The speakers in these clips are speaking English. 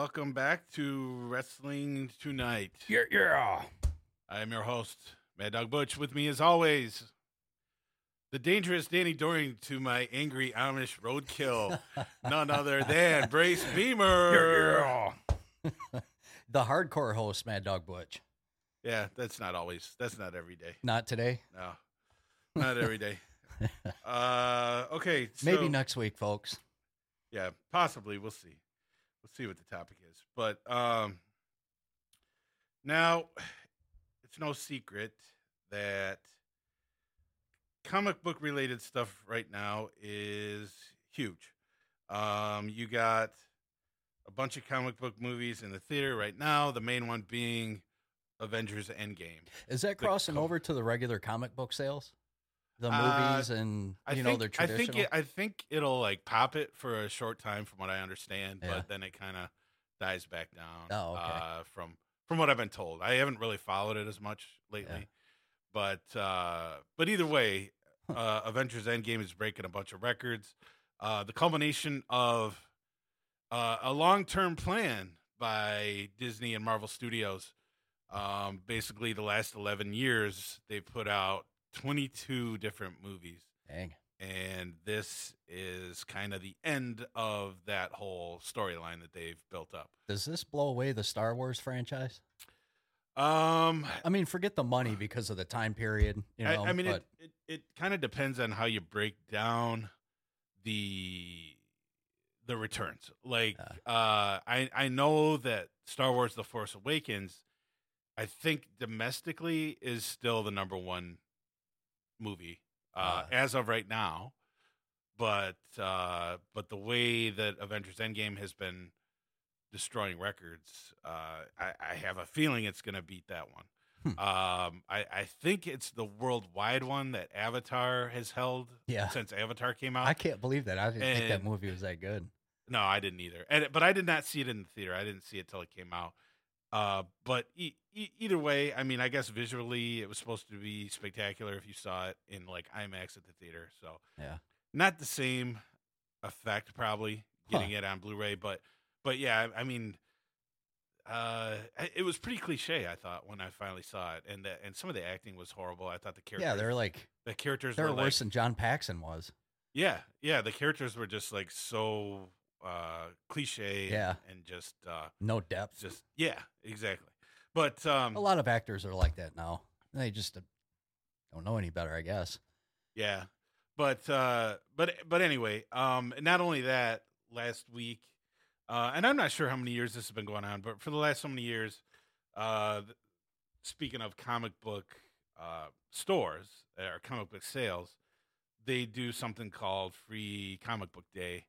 welcome back to Wrestling Tonight. Yeah, yeah. I am your host, Mad Dog Butch. With me, as always, the dangerous Danny Doring to my angry Amish roadkill, none other than Brace Beemer. Yeah, the hardcore host, Mad Dog Butch. Yeah, that's not always. That's not every day. Not today. No, not every day. uh, okay, so, Maybe next week, folks. Yeah, possibly. We'll see. We'll see what the topic is. But um, now, it's no secret that comic book related stuff right now is huge. Um, you got a bunch of comic book movies in the theater right now. The main one being Avengers Endgame. Is that crossing com- over to the regular comic book sales? The Uh, movies and I you think, know they're I traditional. think it, I think it'll like pop it for a short time, from what I understand, Yeah. but then it kind of dies back down. Oh, okay. uh, from from what I've been told, I haven't really followed it as much lately, but uh, but either way, uh, Avengers Endgame is breaking a bunch of records. Uh, the culmination of uh, a long term plan by Disney and Marvel Studios. Um, basically, the last eleven years, they've put out twenty two different movies Dang. and this is kind of the end of that whole storyline that they've built up. Does this blow away the Star Wars franchise? Um, I mean, forget the money because of the time period. You know, I, I mean, but it it, it kind of depends on how you break down the the returns. Like, Yeah. uh, I I know that Star Wars: The Force Awakens, I think domestically is still the number one movie uh, Ah. as of right now. But uh, but the way that Avengers Endgame has been destroying records, uh, I, I have a feeling it's going to beat that one. Hmm. Um, I, I think it's the worldwide one that Avatar has held yeah, since Avatar came out. I can't believe that. I didn't think that movie was that good. No, I didn't either. And but I did not see it in the theater. I didn't see it till it came out. Uh, but e- e- either way, I mean, I guess visually it was supposed to be spectacular if you saw it in like IMAX at the theater. So Yeah. not the same effect probably getting it on Blu-ray, but but yeah, I, I mean, uh, it was pretty cliche. I thought when I finally saw it, and the, and some of the acting was horrible. I thought the characters, Yeah, they're like the characters they're were like, worse than John Paxson was. yeah, yeah, the characters were just like so uh cliche Yeah. and, just uh No depth. just yeah, exactly. But um a lot of actors are like that now. They just uh, don't know any better, I guess. yeah. But uh but but anyway, um not only that last week uh and I'm not sure how many years this has been going on, but for the last so many years uh speaking of comic book uh stores or comic book sales, they do something called free comic book day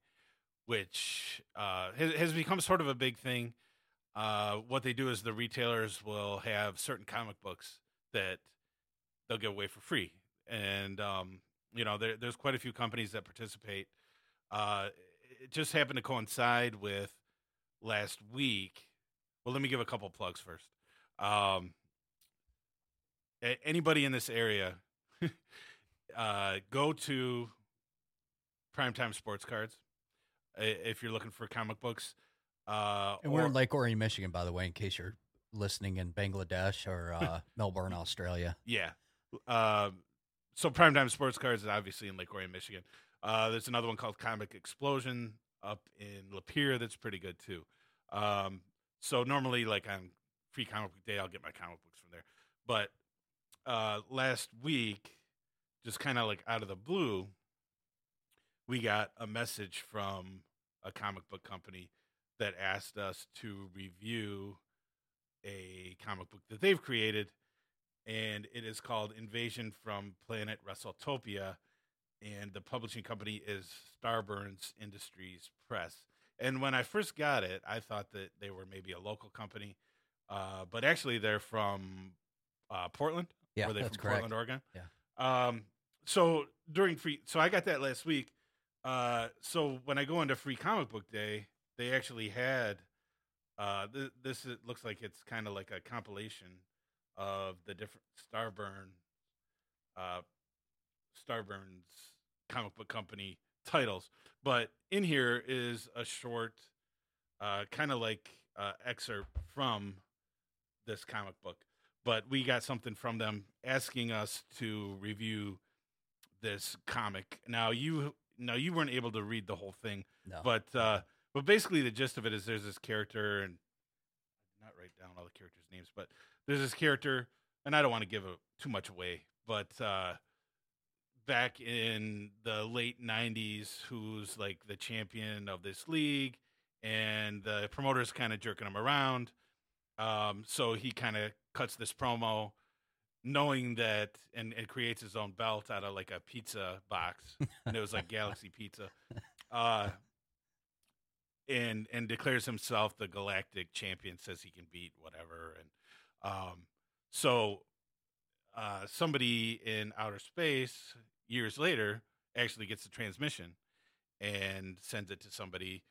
which uh, has, has become sort of a big thing. Uh, what they do is the retailers will have certain comic books that they'll give away for free, and um, you know there, there's quite a few companies that participate. Uh, it just happened to coincide with last week. Well, let me give a couple plugs first. Um, anybody in this area, uh, go to Primetime Sports Cards if you're looking for comic books. Uh, And we're or- in Lake Orion, Michigan, by the way, in case you're listening in Bangladesh or uh, Melbourne, Australia. Yeah. Um, so Primetime Sports Cards is obviously in Lake Orion, Michigan. Uh, there's another one called Comic Explosion up in Lapeer that's pretty good too. Um, so normally, like on Free Comic Book Day, I'll get my comic books from there. But uh, last week, just kind of like out of the blue, we got a message from a comic book company that asked us to review a comic book that they've created and it is called Invasion from Planet WrestleTopia, and the publishing company is Starburns Industries Press. And when I first got it, I thought that they were maybe a local company, uh, but actually they're from uh, Portland. Yeah, Were they that's from correct. Portland, Oregon? Yeah. Um, so during free, so I got that last week. Uh, so when I go into Free Comic Book Day, they actually had uh, th- this. It looks like it's kind of like a compilation of the different Starburn, uh, Starburns comic book company titles. But in here is a short, uh, kind of like uh, excerpt from this comic book. But we got something from them asking us to review this comic. Now you now you weren't able to read the whole thing, No. but uh, but basically the gist of it is there's this character and I did not write down all the characters' names, but there's this character, and I don't want to give a, too much away, but uh, back in the late '90s, who's like the champion of this league, and the promoter's kind of jerking him around. Um, so he kind of cuts this promo, knowing that, and, and creates his own belt out of like a pizza box, and it was like Galaxy Pizza. Uh, and and declares himself the galactic champion says he can beat whatever and um so uh somebody in outer space years later actually gets the transmission and sends it to somebody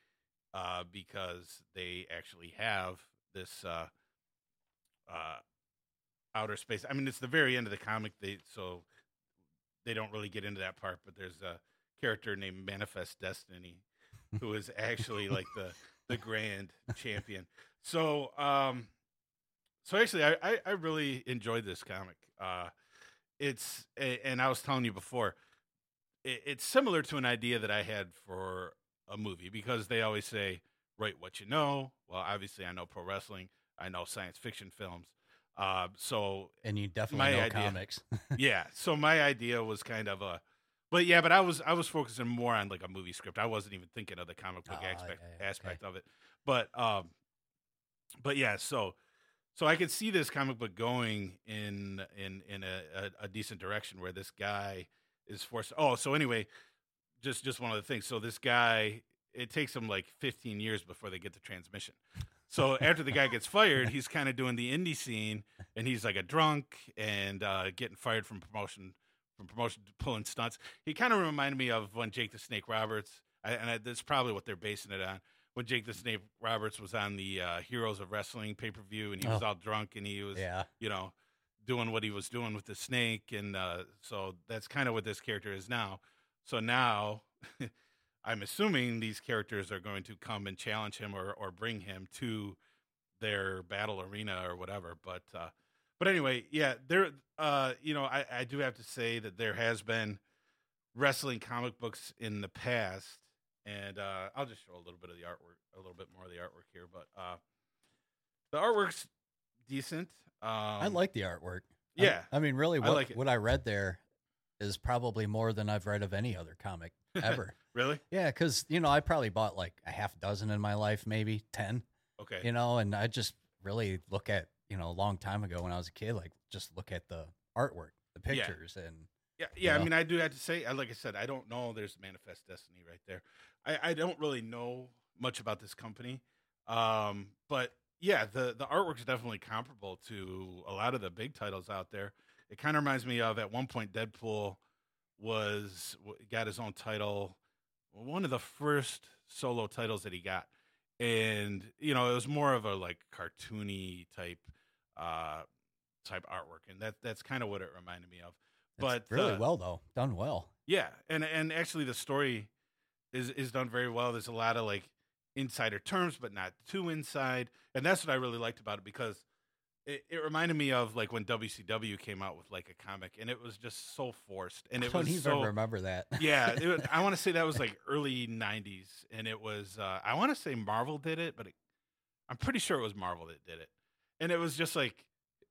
uh because they actually have this uh uh outer space i mean it's the very end of the comic they so they don't really get into that part but there's a character named manifest destiny who is actually like the the grand champion. So um so actually I I, I really enjoyed this comic. Uh it's and I was telling you before it, it's similar to an idea that I had for a movie because they always say write what you know. Well, obviously I know pro wrestling, I know science fiction films. Uh so and you definitely know idea- comics. yeah. So my idea was kind of a, but yeah, but I was I was focusing more on like a movie script. I wasn't even thinking of the comic book Ah, aspect yeah, yeah, aspect of it. But um, but yeah, so so I could see this comic book going in in in a, a, a decent direction where this guy is forced. Oh, so anyway, just just one of the things. So this guy, it takes him like 15 years before they get the transmission. So after the guy gets fired, he's kind of doing the indie scene, and he's like a drunk and uh, getting fired from promotion, from promotion, pulling stunts. He kind of reminded me of when Jake the Snake Roberts, I, and I, that's probably what they're basing it on. When Jake the Snake Roberts was on the uh, Heroes of Wrestling pay per view, and he was Oh. all drunk, and he was, yeah. you know, doing what he was doing with the snake, and uh, so that's kind of what this character is now. So now, I'm assuming these characters are going to come and challenge him or or bring him to their battle arena or whatever. But uh, but anyway, yeah, there. Uh, you know, I I do have to say that there has been wrestling comic books in the past, and uh, I'll just show a little bit of the artwork, a little bit more of the artwork here. But uh, the artwork's decent. Um, I like the artwork. Yeah, I, mean, really, I like what I read there is probably more than I've read of any other comic ever. really. yeah, because, you know, I probably bought like a half dozen in my life, maybe 10, Okay. you know, and I just really look at, you know, a long time ago when I was a kid, like just look at the artwork, the Yeah. pictures, and Yeah, yeah. I know? mean, I do have to say, like I said, I don't know. There's Manifest Destiny right there. I, I don't really know much about this company, um, but yeah, the the artwork's definitely comparable to a lot of the big titles out there. It kind of reminds me of at one point Deadpool was got his own title, one of the first solo titles that he got, and you know it was more of a like cartoony type uh type artwork, and that that's kind of what it reminded me of. it's But, really uh, well, though, done well. Yeah, and and actually the story is is done very well. There's a lot of like insider terms, but not too inside, and that's what I really liked about it because it, it reminded me of like when WCW came out with like a comic, and it was just so forced, and I it don't was even so remember that. yeah. Was, I want to say that was like early '90s, and it was uh, I want to say Marvel did it, but it, I'm pretty sure it was Marvel that did it, and it was just like.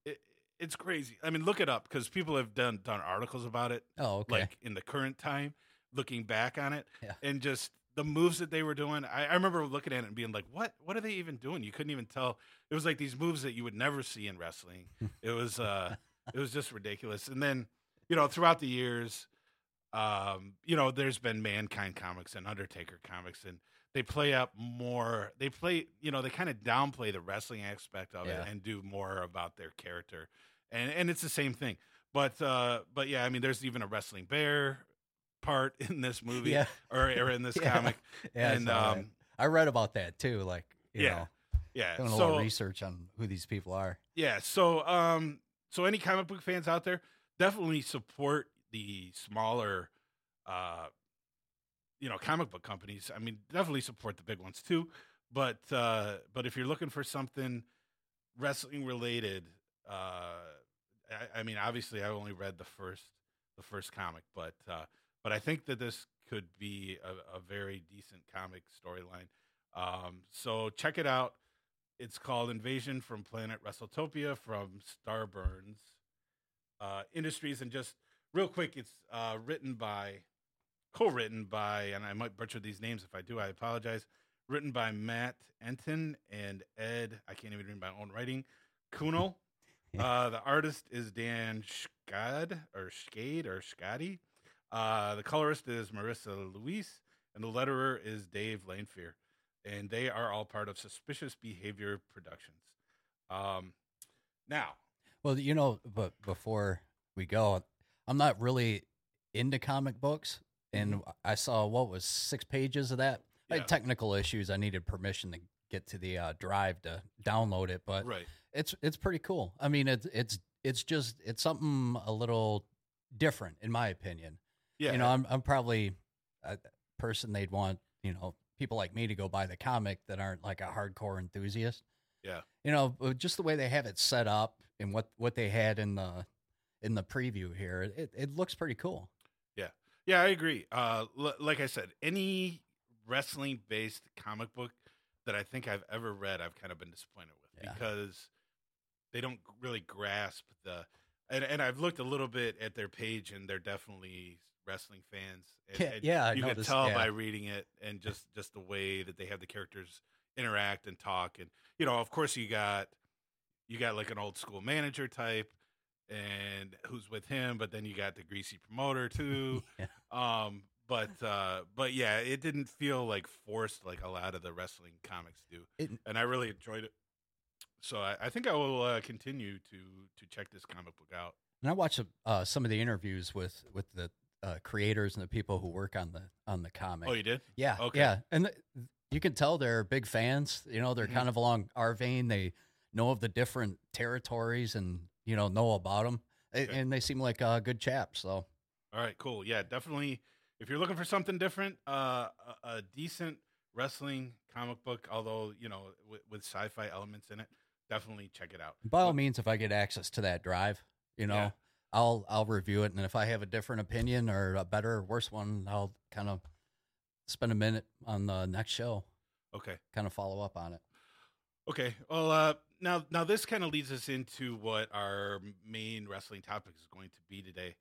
It, it's crazy. I mean, look it up because people have done done articles about it oh, okay. like in the current time, looking back on it, Yeah. and just the moves that they were doing. I, I remember looking at it and being like, "What? What are they even doing?" You couldn't even tell. It was like these moves that you would never see in wrestling. it was, uh, it was just ridiculous. And then, you know, throughout the years, um, you know, there's been Mankind comics and Undertaker comics, and they play up more. They play, you know, they kind of downplay the wrestling aspect of Yeah. it and do more about their character, and and it's the same thing. But uh, but yeah, I mean, there's even a wrestling bear part in this movie yeah, or, or in this Yeah. comic, yeah. And um, I read about that too. Like, you yeah, know, yeah. doing a So little research on who these people are. yeah, so um, so any comic book fans out there, definitely support the smaller, uh, you know, comic book companies. I mean, definitely support the big ones too. But uh, but if you're looking for something wrestling related, uh, I, I mean, obviously, I only read the first the first comic, but uh, but I think that this could be a, a very decent comic storyline. Um, so check it out. It's called Invasion from Planet WrestleTopia from Starburns uh, Industries, and just real quick, it's uh, written by, co-written by, and I might butcher these names if I do. I apologize. Written by Matt Entin and Ed. I can't even read my own writing. Kuno. Uh, the artist is Dan Skad or Skade or Scotty. Uh, the colorist is Marissa Luis, and the letterer is Dave Lanphear, and they are all part of Suspicious Behavior Productions. Um, now, Well, you know, but before we go, I'm not really into comic books, and I saw what was six pages of that. I had technical issues. I needed permission to get to the uh, drive to download it, but right? it's it's pretty cool. I mean, it's it's it's just it's something a little different, in my opinion. Yeah, You know, I'm I'm probably a person they'd want. You know, people like me to go buy the comic that aren't like a hardcore enthusiast. Yeah. You know, but just the way they have it set up and what what they had in the in the preview here, it it looks pretty cool. Yeah. Yeah, I agree. Uh, l- like I said, any wrestling based comic book that I think I've ever read, I've kind of been disappointed with Yeah. because they don't really grasp the. And, and I've looked a little bit at their page, and they're definitely wrestling fans. And, Yeah, and yeah, you can tell yeah. by reading it, and just just the way that they have the characters interact and talk, and you know, of course, you got you got like an old school manager type, and who's with him, but then you got the greasy promoter too. Yeah. Um, but uh, but yeah, it didn't feel like forced like a lot of the wrestling comics do, It- and I really enjoyed it. So I, I think I will uh, continue to to check this comic book out. And I watched uh, some of the interviews with with the uh, creators and the people who work on the on the comic. Oh, you did? Yeah. Okay. Yeah. And th- you can tell they're big fans. You know, they're Mhm. kind of along our vein. They know of the different territories and, you know, know about them. Okay. And they seem like uh, good chaps. So, All right, cool. Yeah, definitely. If you're looking for something different, uh, a, a decent wrestling comic book, although you know with, with sci-fi elements in it, definitely check it out. by all means, if I get access to that drive, you know, Yeah. I'll I'll review it. And if I have a different opinion or a better or worse one, I'll kind of spend a minute on the next show, Okay. kind of follow up on it. Okay. Well, uh, now now this kind of leads us into what our main wrestling topic is going to be today,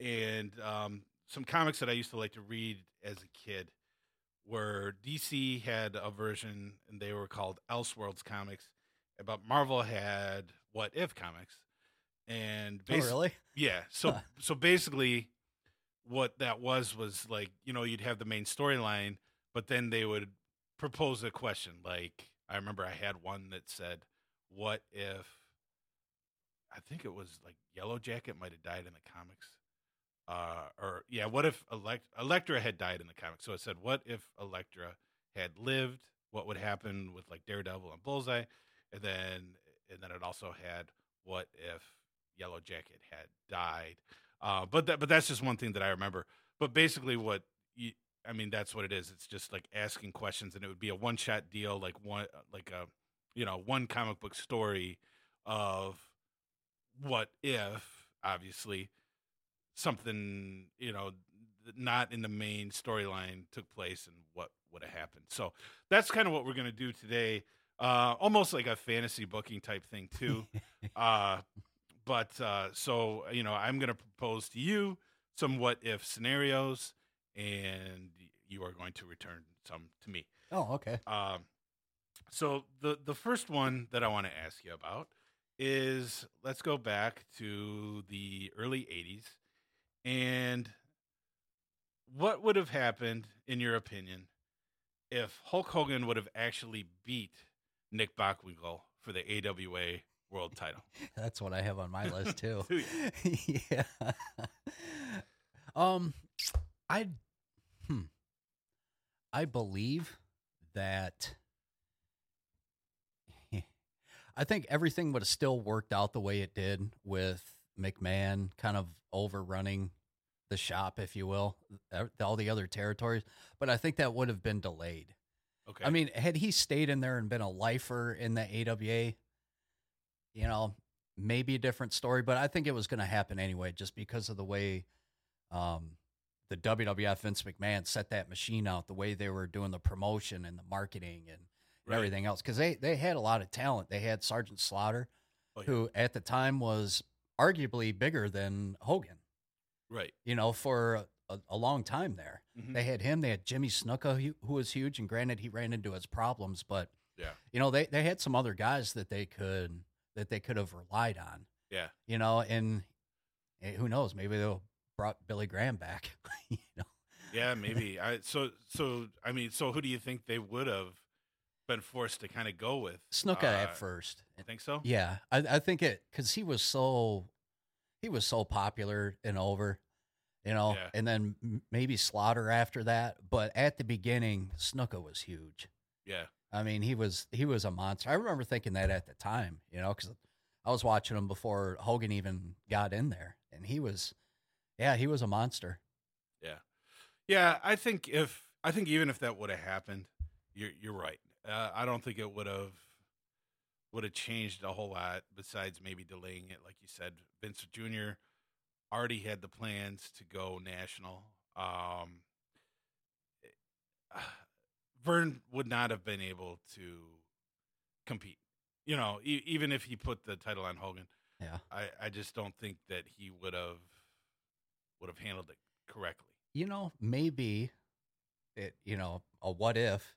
and um, some comics that I used to like to read as a kid were DC had a version, and they were called Elseworlds comics, but Marvel had What If comics, and Oh, really? yeah. So Huh. so basically, what that was was like you know you'd have the main storyline, but then they would propose a question. Like I remember I had one that said, "What if?" I think it was like Yellow Jacket might have died in the comics, uh, or yeah, what if Elect- Elektra had died in the comics? So it said, "What if Elektra had lived? What would happen with like Daredevil and Bullseye?" And then and then it also had, "What if Yellow Jacket had died?" Uh, but that but that's just one thing that I remember. But basically, what you, I mean, that's what it is. It's just like asking questions, and it would be a one shot deal, like one like a you know one comic book story of what if obviously something you know not in the main storyline took place and what would have happened so that's kind of what we're going to do today uh almost like a fantasy booking type thing too uh but uh so you know i'm going to propose to you some what if scenarios and you are going to return some to me Oh, okay. um, so the the first one that I want to ask you about is let's go back to the early '80s, and what would have happened, in your opinion, if Hulk Hogan would have actually beat Nick Bockwinkel for the AWA World Title? That's what I have on my list too. Yeah. Um, I, hmm, I believe that. I think everything would have still worked out the way it did with McMahon kind of overrunning the shop, if you will, uh, all the other territories. But I think that would have been delayed. Okay. I mean, had he stayed in there and been a lifer in the AWA, you know, maybe a different story. But I think it was going to happen anyway, just because of the way um, the WWF Vince McMahon set that machine out, the way they were doing the promotion and the marketing and Right. everything else. Because they they had a lot of talent. They had Sergeant Slaughter, Oh, yeah. who at the time was arguably bigger than Hogan. right. You know, for a, a long time there. Mhm. They had him. They had Jimmy Snuka, who who was huge, and granted, he ran into his problems, but Yeah. you know, they they had some other guys that they could that they could have relied on. Yeah. You know, and eh, who knows? Maybe they'll brought Billy Graham back. you know, Yeah, maybe. I so so I mean, so who do you think they would have been forced to kind of go with? Snuka Uh, at first. I think so. Yeah, I, I think it because he was so he was so popular and over, you know, Yeah. and then m- maybe Slaughter after that. But at the beginning, Snuka was huge. Yeah. I mean, he was he was a monster. I remember thinking that at the time, you know, because I was watching him before Hogan even got in there, and he was, yeah, he was a monster. Yeah, yeah. I think if I think even if that would have happened, you're you're right. Uh, I don't think it would have would have changed a whole lot besides maybe delaying it, like you said. Vince Jr. already had the plans to go national. Um, Verne would not have been able to compete. You know, e- even if he put the title on Hogan, Yeah. I, I just don't think that he would have would have handled it correctly. You know, maybe it. You know, a what if?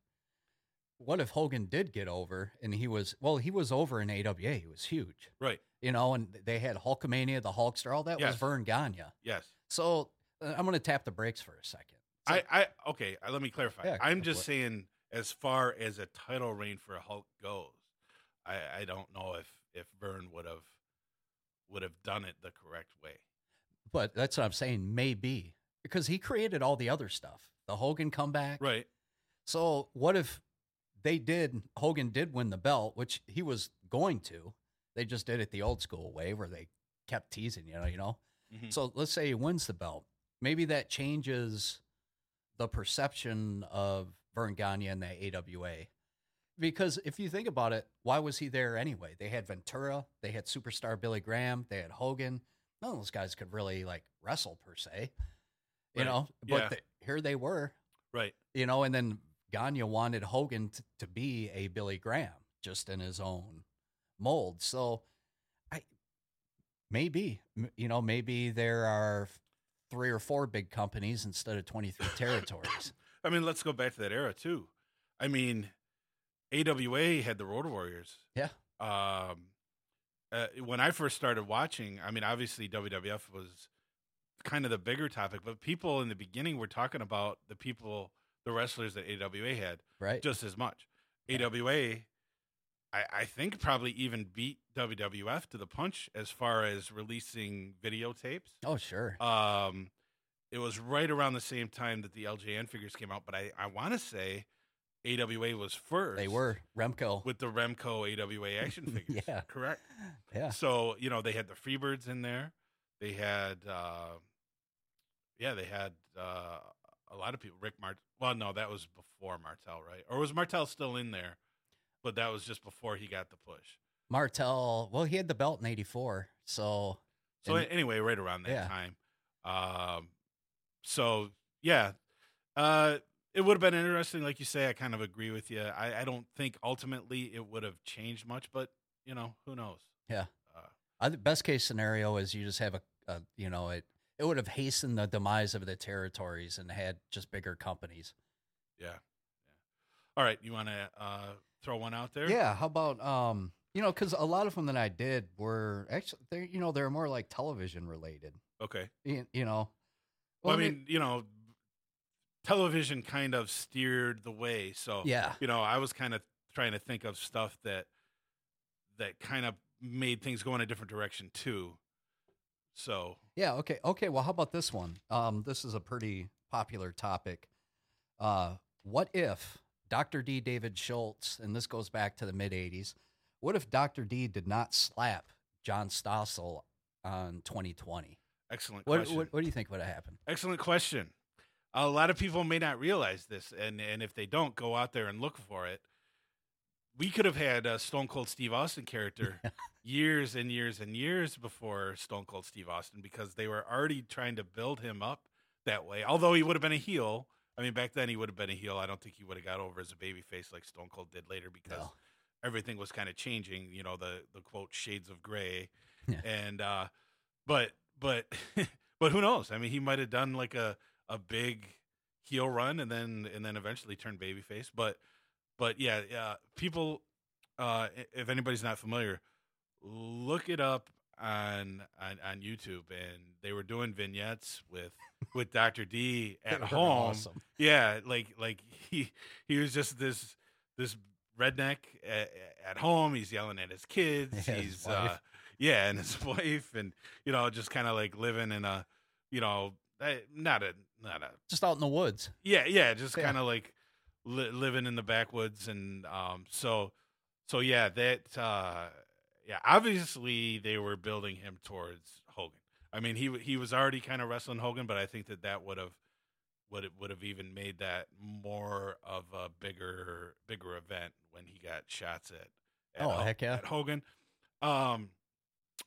What if Hogan did get over and he was well? He was over in AWA. He was huge. Right. You know, and they had Hulkamania, the Hulkster. All that Yes. was Verne Gagne. Yes. So uh, I'm going to tap the brakes for a second. I, I okay. uh, Let me clarify. Yeah, I'm just saying, as far as a title reign for Hulk goes, I, I don't know if if Verne would have would have done it the correct way. but that's what I'm saying. Maybe because he created all the other stuff, the Hogan comeback. Right. So what if they did? Hogan did win the belt, which he was going to. They just did it the old school way, where they kept teasing, you know, you know. Mhm. So let's say he wins the belt. Maybe that changes the perception of Verne Gagne and the AWA. Because if you think about it, why was he there anyway? They had Ventura, they had superstar Billy Graham, they had Hogan. None of those guys could really like wrestle per se, you Right. know. Yeah. But the, here they were, Right. you know. And then Gagne wanted Hogan t- to be a Billy Graham, just in his own mold. So, I maybe you know maybe there are three or four big companies instead of twenty three territories. I mean, let's go back to that era too. I mean, AWA had the Road Warriors. Yeah. Um, uh, when I first started watching, I mean, obviously WWF was kind of the bigger topic, but people in the beginning were talking about the people, the wrestlers that AWA had right? just as much. AWA, I, I think probably even beat WWF to the punch as far as releasing videotapes. oh, sure. Um, it was right around the same time that the LJN figures came out, but I, I want to say AWA was first. They were Remco. with the Remco AWA action figures. Yeah. correct. yeah, So you know they had the Freebirds in there. They had, uh, yeah, they had uh, a lot of people. Rick Mart. Well, no, that was before Martel, right? Or was Martel still in there? But that was just before he got the push. Martel. Well, he had the belt in '84, so So And- anyway, right around that Yeah. time. Um, so yeah, uh, it would have been interesting, like you say. I kind of agree with you. I, I don't think ultimately it would have changed much, but you know, who knows? Yeah. Uh, I best case scenario is you just have a, a you know it it would have hastened the demise of the territories and had just bigger companies. yeah. Yeah. All right, you want to uh, throw one out there? Yeah, how about um, you know, because a lot of them that I did were actually they you know they're more like television related. Okay. You, you know, Well, I mean, you know, television kind of steered the way. So yeah, you know, I was kind of trying to think of stuff that that kind of made things go in a different direction too. So yeah, okay, okay. Well, how about this one? Um, this is a pretty popular topic. Uh, what if Dr. D. David Schultz, and this goes back to the mid '80s, what if Dr. D did not slap John Stossel on 2020? Excellent What, question. what what do you think would have happened? Excellent question. A lot of people may not realize this, and and if they don't, go out there and look for it. We could have had a Stone Cold Steve Austin character years and years and years before Stone Cold Steve Austin because they were already trying to build him up that way. Although he would have been a heel. I mean, back then he would have been a heel. I don't think he would have got over as a babyface like Stone Cold did later because No. everything was kind of changing. You know, the the quote shades of gray, Yeah. and uh, but but but who knows? I mean, he might have done like a a big heel run and then and then eventually turned babyface. But but yeah, yeah. People, uh, if anybody's not familiar, look it up on on, on YouTube, and they were doing vignettes with with Doctor D at home. awesome. Yeah, like like he he was just this this redneck at, at home. He's yelling at his kids. Yeah, He's wife. uh yeah, and his wife, and you know, just kind of like living in a you know eh, not a not a Just out in the woods. yeah yeah just Yeah. kind of like li- living in the backwoods and um so so yeah that uh yeah obviously they were building him towards Hogan. I mean he he was already kind of wrestling Hogan, but I think that that would have would it would have even made that more of a bigger bigger event when he got shots at, at Oh, heck yeah. at Hogan. Um,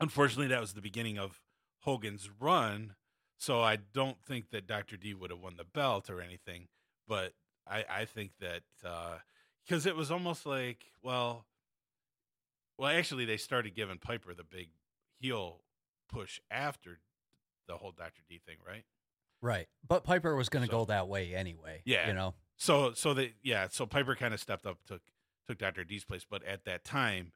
unfortunately, that was the beginning of Hogan's run, so I don't think that Doctor D would have won the belt or anything. But I I think that because it was almost like well, well actually they started giving Piper the big heel push after the whole Doctor D thing, right? Right. But Piper was going to So- go that way anyway. Yeah. You know? So so that yeah, so Piper kind of stepped up, took took Doctor D's place, but at that time,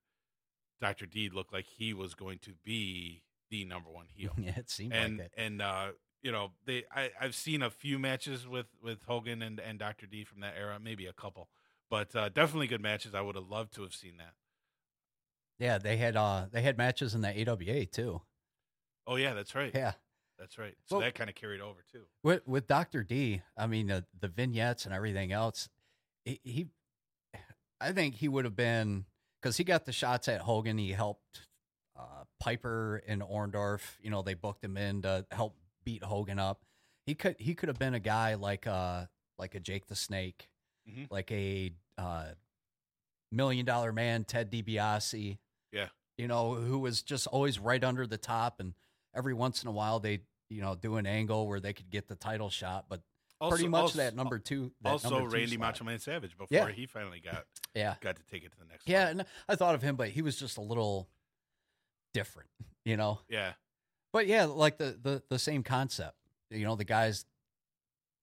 Doctor D looked like he was going to be the number one heel, yeah, it seemed and like it. and uh, you know they I I've seen a few matches with with Hogan and and Doctor D from that era, maybe a couple, but uh, definitely good matches. I would have loved to have seen that. Yeah, they had uh they had matches in the AWA too. Oh yeah, that's right. Yeah. That's right. So Well- that kind of carried over too. With with Doctor D, I mean the the vignettes and everything else, he, he I think he would have been because he got the shots at Hogan. He helped uh, Piper and Orndorff. You know, they booked him in to help beat Hogan up. He could he could have been a guy like uh like a Jake the Snake, Mhm. like a uh, Million Dollar Man, Ted DiBiase. Yeah. you know, who was just always right under the top, and every once in a while they you know do an angle where they could get the title shot, but pretty much also- that number two. That Also, number two Randy slot. Macho Man Savage before Yeah. he finally got Yeah, got to take it to the next. yeah, level. and I thought of him, but he was just a little different, you know. yeah. But yeah, like the the the same concept. You know, the guys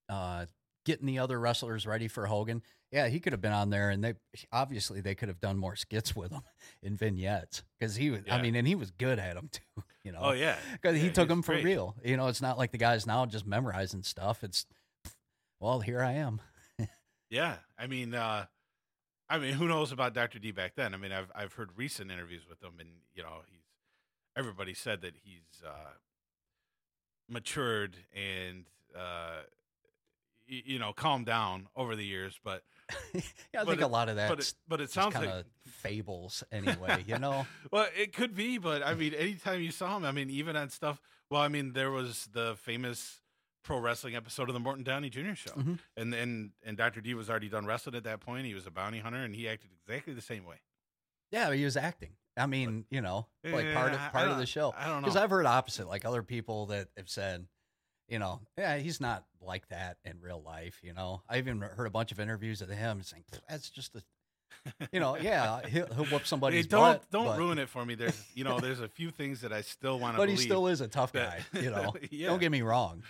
uh getting the other wrestlers ready for Hogan. Yeah, he could have been on there and they obviously they could have done more skits with him in vignettes cuz he was I mean and he was good at them too, you know. Oh yeah. Cuz he took them for great. real. You know, it's not like the guys now just memorizing stuff. It's well, here I am. Yeah, I mean, uh, I mean, who knows about Dr. D back then? I mean, I've I've heard recent interviews with him, and you know, he's everybody said that he's uh, matured and uh, you know calmed down over the years, but yeah, I But think it- a lot of that but it, but it sounds like fables anyway, you know. well, it could be, but I mean, anytime you saw him, I mean, even on stuff. Well, I mean, there was the famous pro wrestling episode of the Morton Downey Jr. show, Mhm. and and and Dr. D was already done wrestling at that point. He was a bounty hunter, and he acted exactly the same way. Yeah, he was acting. I mean, you know, like part of part of the show. I don't know. Because I've heard opposite, like other people that have said, you know, yeah, he's not like that in real life. You know, I even heard a bunch of interviews of him saying that's just a, you know, yeah, he'll, he'll whoop Hey, somebody's don't butt. don't but, ruin it for me. There's you know there's a few things that I still want to. But he still is a tough guy. that- You know, Yeah. don't get me wrong.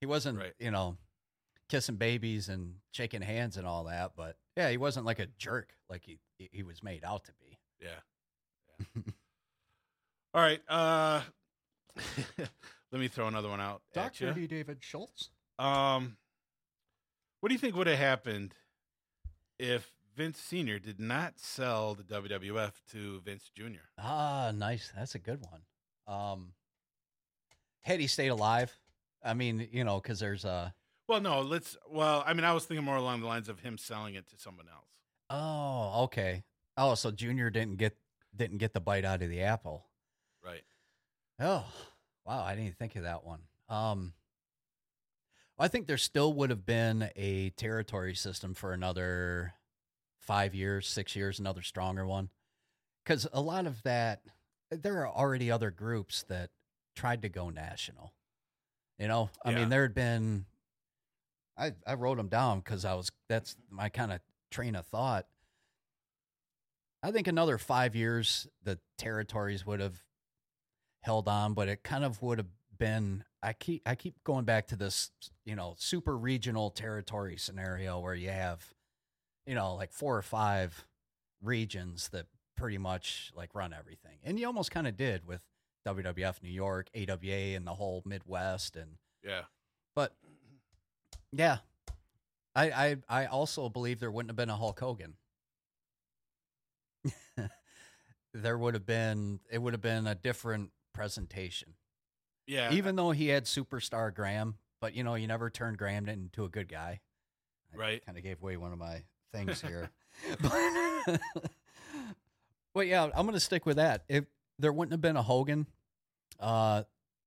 He wasn't, Right. you know, kissing babies and shaking hands and all that. But yeah, he wasn't like a jerk like he he was made out to be. Yeah. yeah. All right. Uh, let me throw another one out. Doctor. D. David Schultz. Um, what do you think would have happened if Vince Senior did not sell the WWF to Vince Junior? Ah, nice. That's a good one. Um, had he stayed alive, I mean, you know, because there's a. Well, no. Let's. Well, I mean, I was thinking more along the lines of him selling it to someone else. Oh, okay. Oh, so Junior didn't get didn't get the bite out of the apple. Right. Oh, Wow, I didn't even think of that one. Um, I think there still would have been a territory system for another five years, six years, another stronger one. Because a lot of that, there are already other groups that tried to go national. You know, I Yeah. mean, there had been, I, I wrote them down because I was, that's my kind of train of thought. I think another five years, the territories would have held on, but it kind of would have been. I keep I keep going back to this, you know, super regional territory scenario where you have, you know, like four or five regions that pretty much like run everything, and you almost kind of did with WWF New York, AWA, and the whole Midwest, and Yeah. but yeah, I I I also believe there wouldn't have been a Hulk Hogan. there would have been it would have been a different presentation. Yeah. Even though he had superstar Graham, but you know, you never turned Graham into a good guy. Right. Kind of gave away one of my things here. but, but yeah, I'm going to stick with that. If there wouldn't have been a Hogan, uh,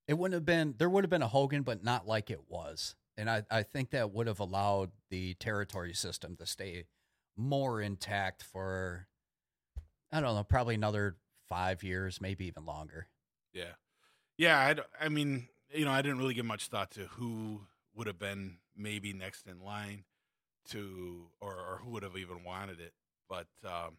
it wouldn't have been, there would have been a Hogan, but not like it was. And I, I think that would have allowed the territory system to stay more intact for, I don't know, probably another five years, maybe even longer. Yeah. Yeah. I I mean, you know, I didn't really give much thought to who would have been maybe next in line to, or, or who would have even wanted it. But, um,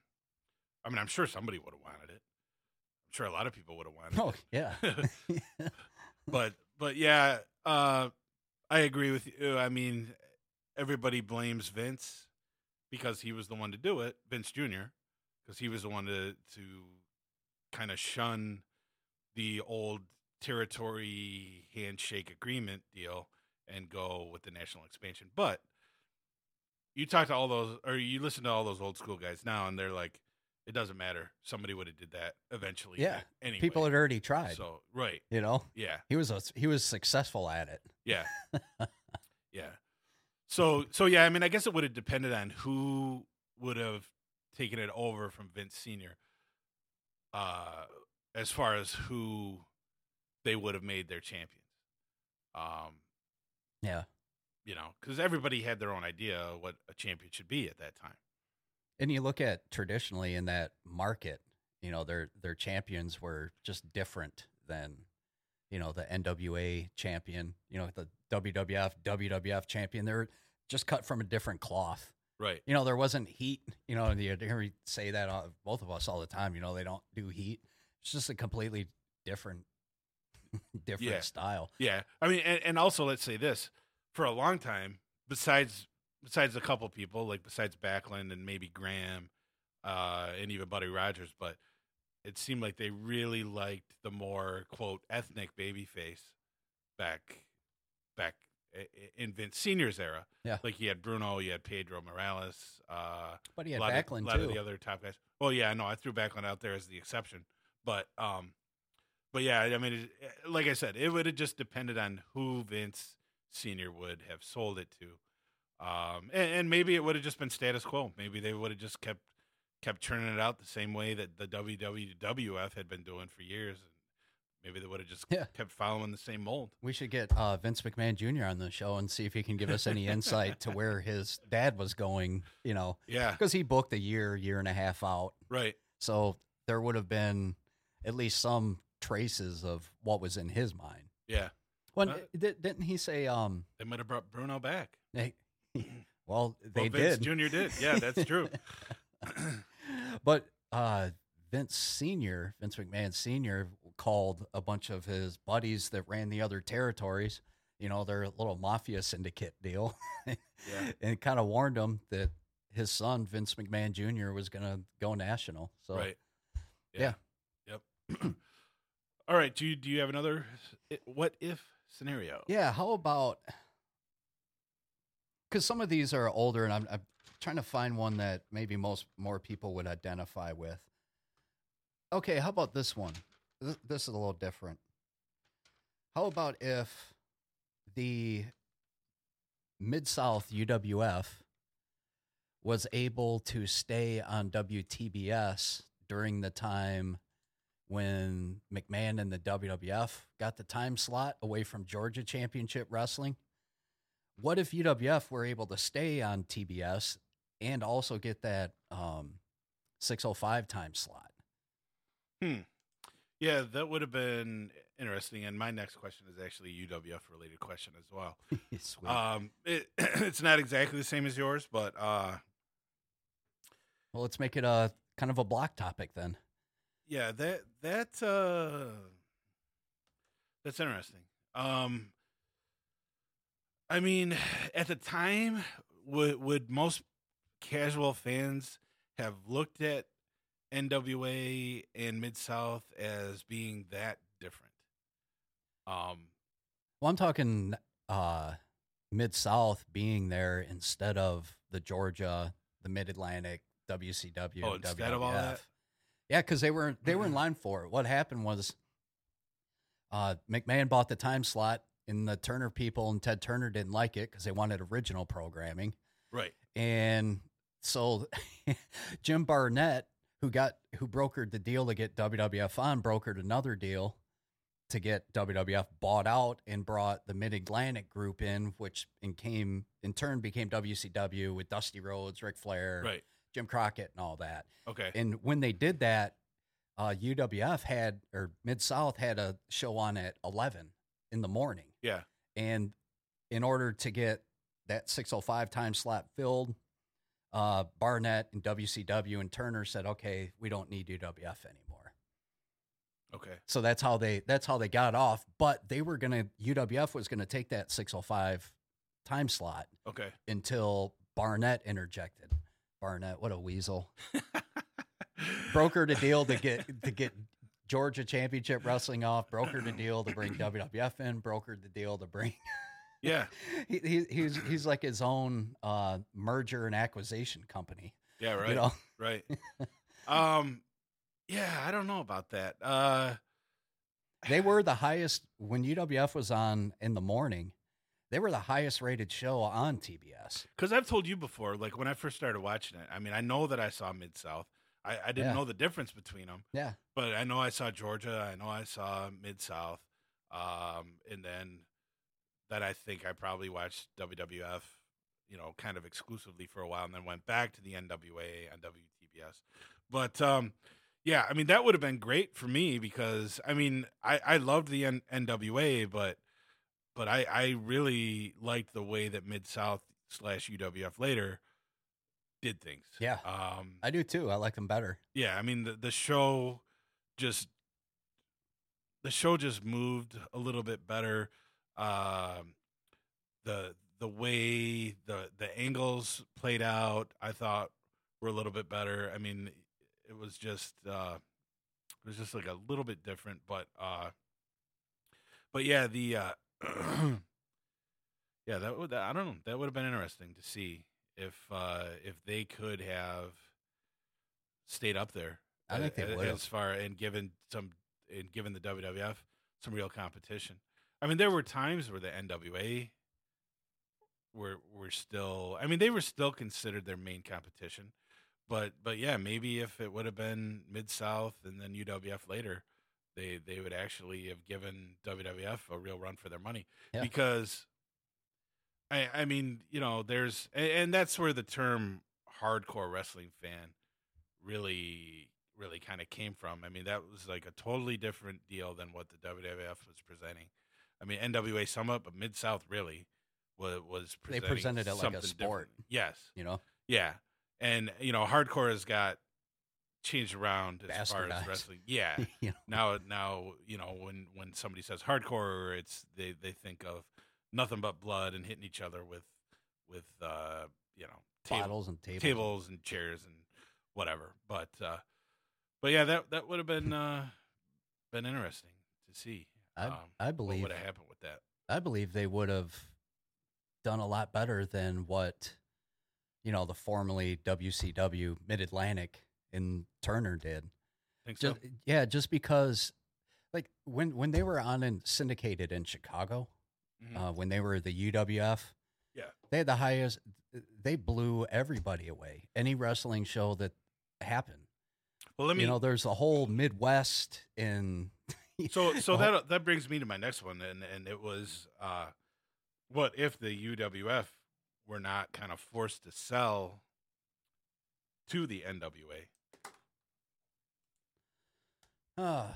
I mean, I'm sure somebody would have wanted it. I'm sure a lot of people would have wanted it. Oh, it. yeah. but, but yeah, uh, I agree with you. I mean, everybody blames Vince because he was the one to do it, Vince Jr., because he was the one to, to kind of shun the old territory handshake agreement deal and go with the national expansion. But you talk to all those, or you listen to all those old school guys now, and they're like, it doesn't matter. Somebody would have did that eventually. Yeah. Anyway. People had already tried, So right. you know, Yeah. he was, a, he was successful at it. Yeah. yeah. So so yeah, I mean I guess it would have depended on who would have taken it over from Vince Senior. Uh as far as who they would have made their champions. Um Yeah. you know, cuz everybody had their own idea of what a champion should be at that time. And you look at traditionally in that market, you know, their their champions were just different than, you know, the NWA champion, you know, the WWF, WWF champion. They're just cut from a different cloth. Right. You know, there wasn't heat. You know, and you hear me say that uh, both of us all the time. You know, they don't do heat. It's just a completely different, different Yeah. style. Yeah, I mean, and, and also let's say this: for a long time, besides besides a couple people, like besides Backlund and maybe Graham, uh, and even Buddy Rogers, but it seemed like they really liked the more quote ethnic babyface back back i- i- in Vince Senior's era. Yeah. like you had Bruno, you had Pedro Morales, uh, But he a had lot, Backlund of, lot too. of the other top guys. Well, yeah, no, I threw Backlund out there as the exception, but um, but yeah, I mean, it, like I said, it would have just depended on who Vince Senior would have sold it to, um, and, and maybe it would have just been status quo. Maybe they would have just kept kept churning it out the same way that the WWF had been doing for years, and maybe they would have just Yeah. kept following the same mold. We should get uh, Vince McMahon Jr. on the show and see if he can give us any insight to where his dad was going. You know, Yeah, because he booked a year, year and a half out, right. so there would have been at least some traces of what was in his mind. Yeah, When Uh, di- didn't he say, um, they might have brought Bruno back. they, well, they well, Vince did. Junior did. Yeah, that's true. but uh, Vince Senior, Vince McMahon Senior, called a bunch of his buddies that ran the other territories. You know, their little mafia syndicate deal, Yeah. and kind of warned them that his son Vince McMahon Jr. was going to go national. So Right. Yeah. Yep. All right. Do you do you have another what if scenario? Yeah, how about because some of these are older, and I'm, I'm trying to find one that maybe most more people would identify with. Okay, how about this one? This, this is a little different. How about if the Mid South UWF was able to stay on WTBS during the time when McMahon and the WWF got the time slot away from Georgia Championship Wrestling. What if UWF were able to stay on TBS and also get that um, 605 time slot? Hmm. Yeah, that would have been interesting. And my next question is actually a UWF related question as well. Um, it, it's not exactly the same as yours, but uh, well, let's make it a kind of a block topic then. Yeah, that that uh, that's interesting. Um, I mean, at the time, would would most casual fans have looked at NWA and Mid South as being that different? Um, Well, I'm talking uh, Mid South being there instead of the Georgia, the Mid Atlantic, WCW. Oh, instead of all that? Yeah, because they were they were in line for it. What happened was, uh, McMahon bought the time slot, and the Turner people and Ted Turner didn't like it because they wanted original programming. right. And so Jim Barnett, who got who brokered the deal to get WWF on, brokered another deal to get WWF bought out and brought the Mid Atlantic group in, which came in turn became WCW with Dusty Rhodes, Ric Flair, Right. Jim Crockett, and all that. Okay. And when they did that, uh, UWF had or Mid South had a show on at eleven in the morning. yeah. And in order to get that 605 time slot filled, uh, Barnett and WCW and Turner said, "Okay, we don't need UWF anymore." Okay. So that's how they that's how they got off. But they were gonna UWF was gonna take that 605 time slot Okay. until Barnett interjected. Barnett, what a weasel! Brokered a deal to get to get Georgia Championship Wrestling off. Brokered a deal to bring WWF in. Brokered the deal to bring yeah. he, he he's he's like his own uh, merger and acquisition company. Yeah. Right. You know, Right. um. Yeah. I don't know about that. Uh. they were the highest when UWF was on in the morning. They were the highest rated show on TBS. Because I've told you before, like when I first started watching it, I mean, I know that I saw Mid South. I, I didn't Yeah. know the difference between them, Yeah, but I know I saw Georgia. I know I saw Mid South. Um, and then that I think I probably watched WWF, you know, kind of exclusively for a while, and then went back to the NWA on WTBS. But um, yeah, I mean, that would have been great for me because I mean, I I loved the N- NWA, but but I I really liked the way that Mid South slash UWF later did things. Yeah. Um. I do too. I like them better. Yeah. I mean, the the show just the show just moved a little bit better. Um. The the way the the angles played out, I thought were a little bit better. I mean, it was just uh it was just like a little bit different, but uh but yeah, the uh yeah, that would I don't know, that would have been interesting to see if uh if they could have stayed up there. I think they would as far and given some and given the WWF some real competition. I mean, there were times where the NWA were were still. I mean, they were still considered their main competition, but but yeah, maybe if it would have been Mid South and then UWF later, they they would actually have given WWF a real run for their money Yeah. because. I, I mean, you know, there's, and, and that's where the term hardcore wrestling fan really, really kind of came from. I mean, that was like a totally different deal than what the WWF was presenting. I mean, NWA somewhat, but Mid South really was was They presented it like a sport. different. Yes, You know, yeah, and you know, hardcore has got changed around as far as wrestling. Yeah, you know. now now you know when when somebody says hardcore, it's they they think of nothing but blood and hitting each other with with uh you know table- bottles and tables. tables and chairs and whatever. But uh but yeah, that that would have been uh been interesting to see. I, um, I what believe would have happened with that. I believe they would have done a lot better than what you know the formerly WCW Mid Atlantic and Turner did. Think so? Just, yeah, just because like when when they were on and syndicated in Chicago, Mhm. uh, when they were the UWF, Yeah. they had the highest. They blew everybody away. Any wrestling show that happened, Well, let me. you know, there's a whole Midwest in. so so Oh. that that brings me to my next one, and and it was, uh, what if the UWF were not kind of forced to sell to the NWA? Uh,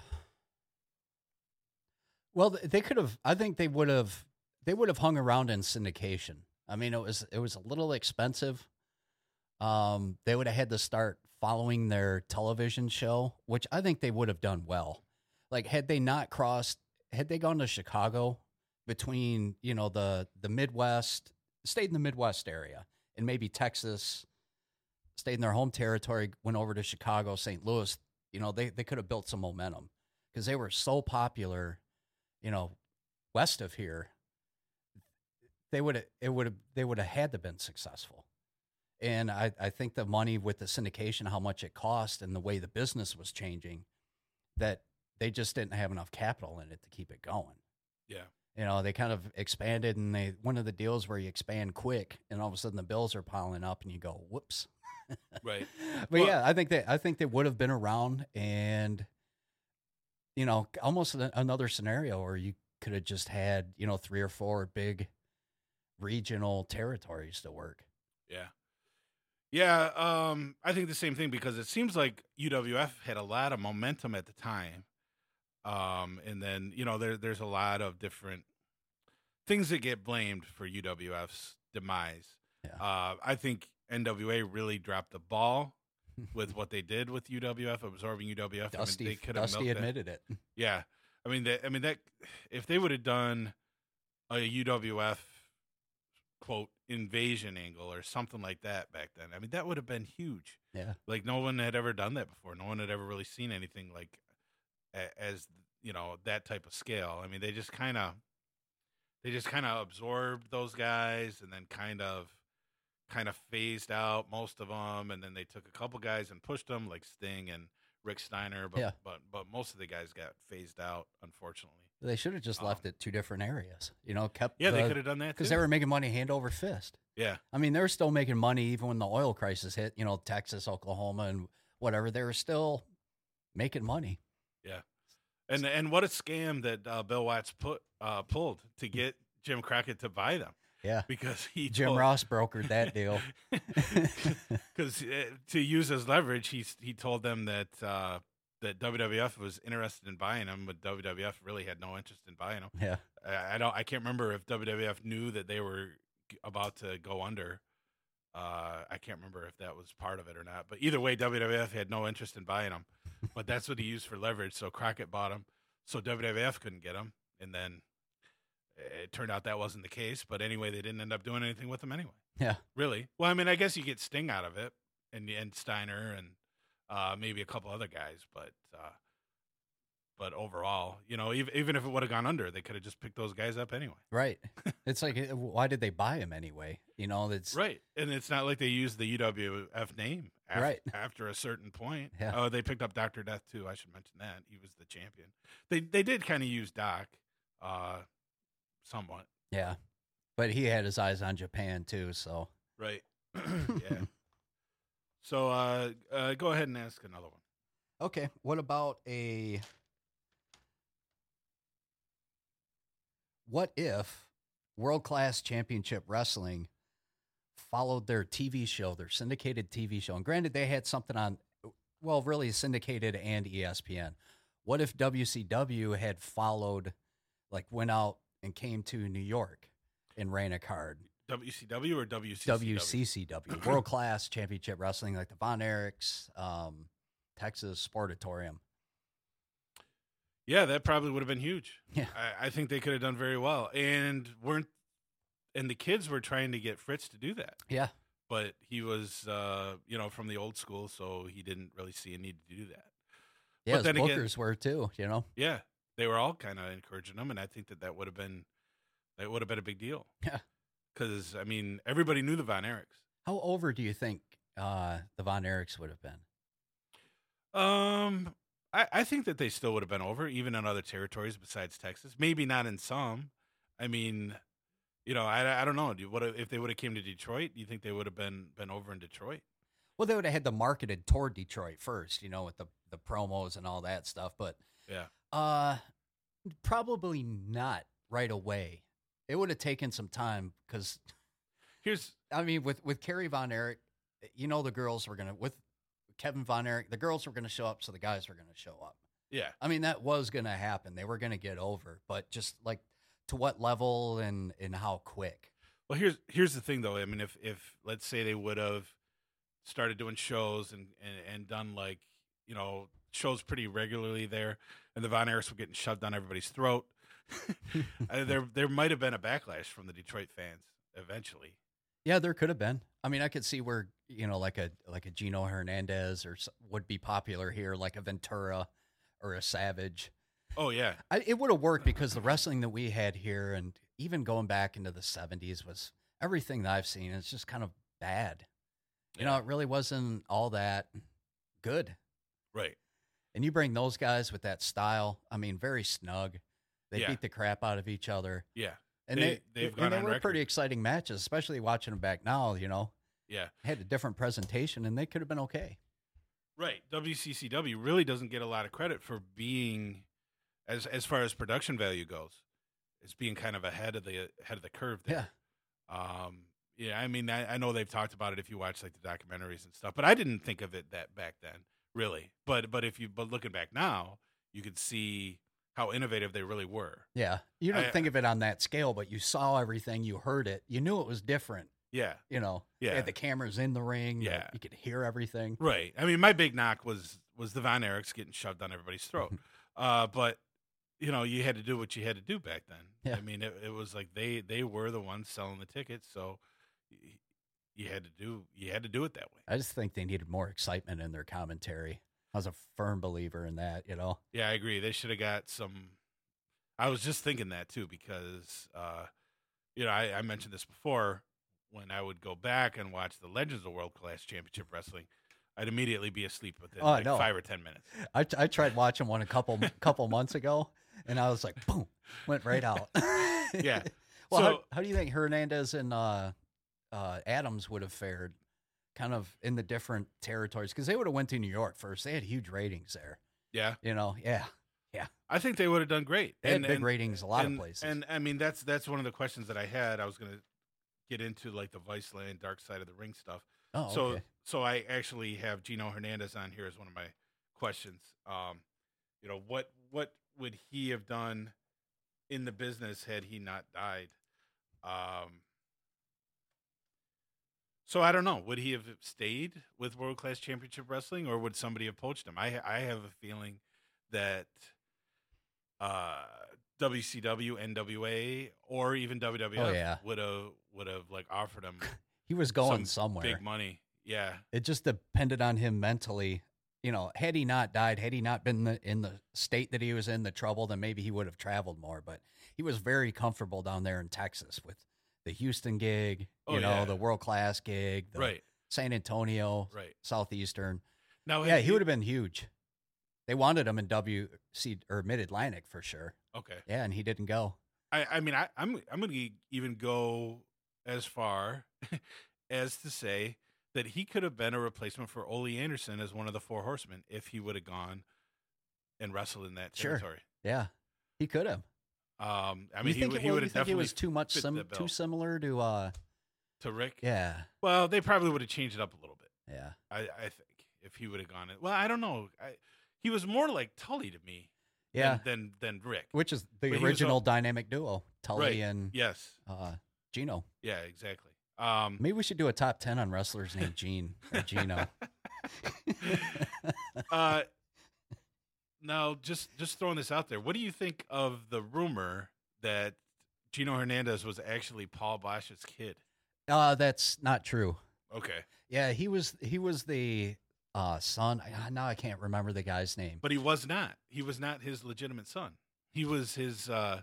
well, they could have. I think they would have. They would have hung around in syndication. I mean, it was it was a little expensive. Um, they would have had to start following their television show, which I think they would have done well. Like, had they not crossed, had they gone to Chicago between you know the the Midwest, stayed in the Midwest area, and maybe Texas, stayed in their home territory, went over to Chicago, St. Louis, you know, they, they could have built some momentum because they were so popular, you know, west of here. They would have, it would have, they would have had to been successful. And I, I think the money with the syndication, how much it cost and the way the business was changing, that they just didn't have enough capital in it to keep it going. Yeah. You know, they kind of expanded and they, one of the deals where you expand quick and all of a sudden the bills are piling up and you go, whoops. Right. But Well- yeah, I think that I think they would have been around, and you know, almost another scenario where you could have just had you know three or four big regional territories to work. Yeah. Yeah, um, I think the same thing because it seems like UWF had a lot of momentum at the time. Um, and then, you know, there there's a lot of different things that get blamed for UWF's demise. Yeah. Uh, I think NWA really dropped the ball with what they did with UWF, absorbing UWF. Dusty, I mean, they could have Dusty that- admitted it. yeah, I mean, that, I mean that if they would have done a UWF quote invasion angle or something like that back then, I mean that would have been huge. Yeah, Like no one had ever done that before. No one had ever really seen anything like as you know that type of scale. I mean, they just kind of they just kind of absorbed those guys and then kind of kind of phased out most of them and then they took a couple guys and pushed them like Sting and Rick Steiner but Yeah. but but most of the guys got phased out unfortunately. they should have just left Um, it two different areas. You know, kept Yeah, they could have done that because too. they were making money hand over fist. yeah. I mean, they were still making money even when the oil crisis hit. You know, Texas, Oklahoma, and whatever. They were still making money. Yeah, and and what a scam that uh, Bill Watts put uh, pulled to get Jim Crockett to buy them Yeah, because he Jim told- Ross brokered that deal. because uh, to use as leverage, he he told them that uh, that WWF was interested in buying him, but WWF really had no interest in buying him. yeah. I, I don't, I can't remember if WWF knew that they were about to go under. Uh, I can't remember if that was part of it or not. But either way, WWF had no interest in buying him. but that's what he used for leverage. So Crockett bought him, so WWF couldn't get him, and then it turned out that wasn't the case. But anyway, they didn't end up doing anything with him anyway. Yeah. Really? Well, I mean, I guess you get Sting out of it, and and Steiner, and uh, maybe a couple other guys, but uh, but overall, you know, even even if it would have gone under, they could have just picked those guys up anyway. Right. It's like, uh, why did they buy him anyway? You know, that's Right, and it's not like they used the UWF name af- Right. after a certain point. Yeah. Oh, they picked up Doctor Death too. I should mention that he was the champion. They they did kind of use Doc, uh, somewhat. yeah. But he had his eyes on Japan too, so Right. yeah. So uh, uh, go ahead and ask another one. okay. What about a? What if World Class Championship Wrestling followed their TV show, their syndicated TV show? And granted, they had something on, well, really syndicated and ESPN. What if WCW had followed, like, went out and came to New York and ran a card? WCW or WCCW? WCCW, World Class Championship Wrestling, like the Von Erichs, um, Texas Sportatorium. Yeah, that probably would have been huge. Yeah. I, I think they could have done very well, and weren't. And the kids were trying to get Fritz to do that, Yeah. but he was, uh, you know, from the old school, so he didn't really see a need to do that. Yeah, But his then again- bookers were too, you know? Yeah, they were all kind of encouraging him, and I think that that would have been that would have been a big deal. Yeah. because I mean, everybody knew the Von Erichs. How over do you think uh, the Von Erichs would have been? Um, I, I think that they still would have been over, even in other territories besides Texas. Maybe not in some. I mean, you know, I, I don't know. Do what if they would have came to Detroit? Do you think they would have been been over in Detroit? Well, they would have had them marketed toward Detroit first, you know, with the the promos and all that stuff. But Yeah. Uh, probably not right away. It would have taken some time because Here's I mean, with with Kerry Von Erich, you know, the girls were gonna with Kevin Von Erich, the girls were gonna show up, so the guys were gonna show up. yeah. I mean, that was gonna happen. They were gonna get over, but just like to what level and and how quick. Well, here's here's the thing though. I mean, if if let's say they would have started doing shows and, and and done like you know shows pretty regularly there, and the Von Erichs were getting shoved down everybody's throat, uh, there there might have been a backlash from the Detroit fans eventually. Yeah, there could have been. I mean, I could see where you know, like a like a Gino Hernandez or would be popular here, like a Ventura or a Savage. Oh yeah, I, it would have worked because the wrestling that we had here, and even going back into the '70s, was everything that I've seen. It's just kind of bad. You know, it really wasn't all that good. right. And you bring those guys with that style. I mean, very snug. They Yeah. beat the crap out of each other, Yeah, and They- they, they've and gone they were record. pretty exciting matches, especially watching them back now. You know, yeah, had a different presentation, and they could have been okay. right. WCCW really doesn't get a lot of credit for being as as far as production value goes. It's being kind of ahead of the ahead of the curve there. Um, yeah, I mean, I, I know they've talked about it if you watch like the documentaries and stuff, but I didn't think of it that back then, really. But but if you but looking back now, you could see how innovative they really were. Yeah, you don't I- think of it on that scale, but you saw everything, you heard it, you knew it was different. Yeah, You know, they Yeah. had the cameras in the ring. the- Yeah. you could hear everything. right. I mean, my big knock was was the Von Erichs getting shoved down everybody's throat. uh, but you know, you had to do what you had to do back then. Yeah. I mean, it, it was like they they were the ones selling the tickets, so you had to do you had to do it that way. I just think they needed more excitement in their commentary. I was a firm believer in that. You know, Yeah, I agree. They should have got some. I was just thinking that too because, uh, you know, I, I mentioned this before. When I would go back and watch the Legends of World Class Championship Wrestling, I'd immediately be asleep within Oh, like know. five or ten minutes. I, I tried watching one a couple couple months ago, and I was like, boom, went right out. Yeah. well, how, how do you think Hernandez and uh, uh, Adams would have fared, kind of in the different territories? Because they would have went to New York first. They had huge ratings there. Yeah, You know, yeah, yeah. I think they would have done great. they had big ratings a lot and, of places. And I mean, that's that's one of the questions that I had. I was going to get into like the Viceland Dark Side of the Ring stuff. oh, so okay. so I actually have Gino Hernandez on here as one of my questions. Um, you know what what would he have done in the business had he not died? Um, so I don't know. Would he have stayed with World Class Championship Wrestling, or would somebody have poached him? I I have a feeling that uh, WCW, NWA, or even WWF Oh, yeah. would have would have like offered him he was going some somewhere. big money. Yeah, it just depended on him mentally. You know, had he not died, had he not been the, in the state that he was in, the trouble, then maybe he would have traveled more. But he was very comfortable down there in Texas with the Houston gig, oh, you Oh, know, yeah. the world class gig, the right, San Antonio, right. Southeastern. Now, Yeah, he would have been huge. They wanted him in WC or Mid Atlantic for sure. Okay, Yeah, and he didn't go. I, I mean, I, I'm I'm going to even go as far as to say that he could have been a replacement for Ole Anderson as one of the four horsemen if he would have gone and wrestled in that Sure. territory. Yeah, he could have. Um, I You mean, he, think would- it- he would you have think definitely it was too much, sim- too similar to. uh to Rick. Yeah, Well, they probably would have changed it up a little bit. yeah. I, I think if he would have gone it. Well, I don't know. I, he was more like Tully to me. Yeah, Than than, than Rick. which is the But original all- dynamic duo, Tully Right. and Yes. uh, Gino. Yeah. Exactly. Um, Maybe we should do a top ten on wrestlers named Gene or Gino. uh, now, just just throwing this out there, what do you think of the rumor that Gino Hernandez was actually Paul Boesch's kid? uh, that's not true. Okay, Yeah, he was he was the uh, son. I- Now I can't remember the guy's name. but he was not. He was not his legitimate son. He was his. uh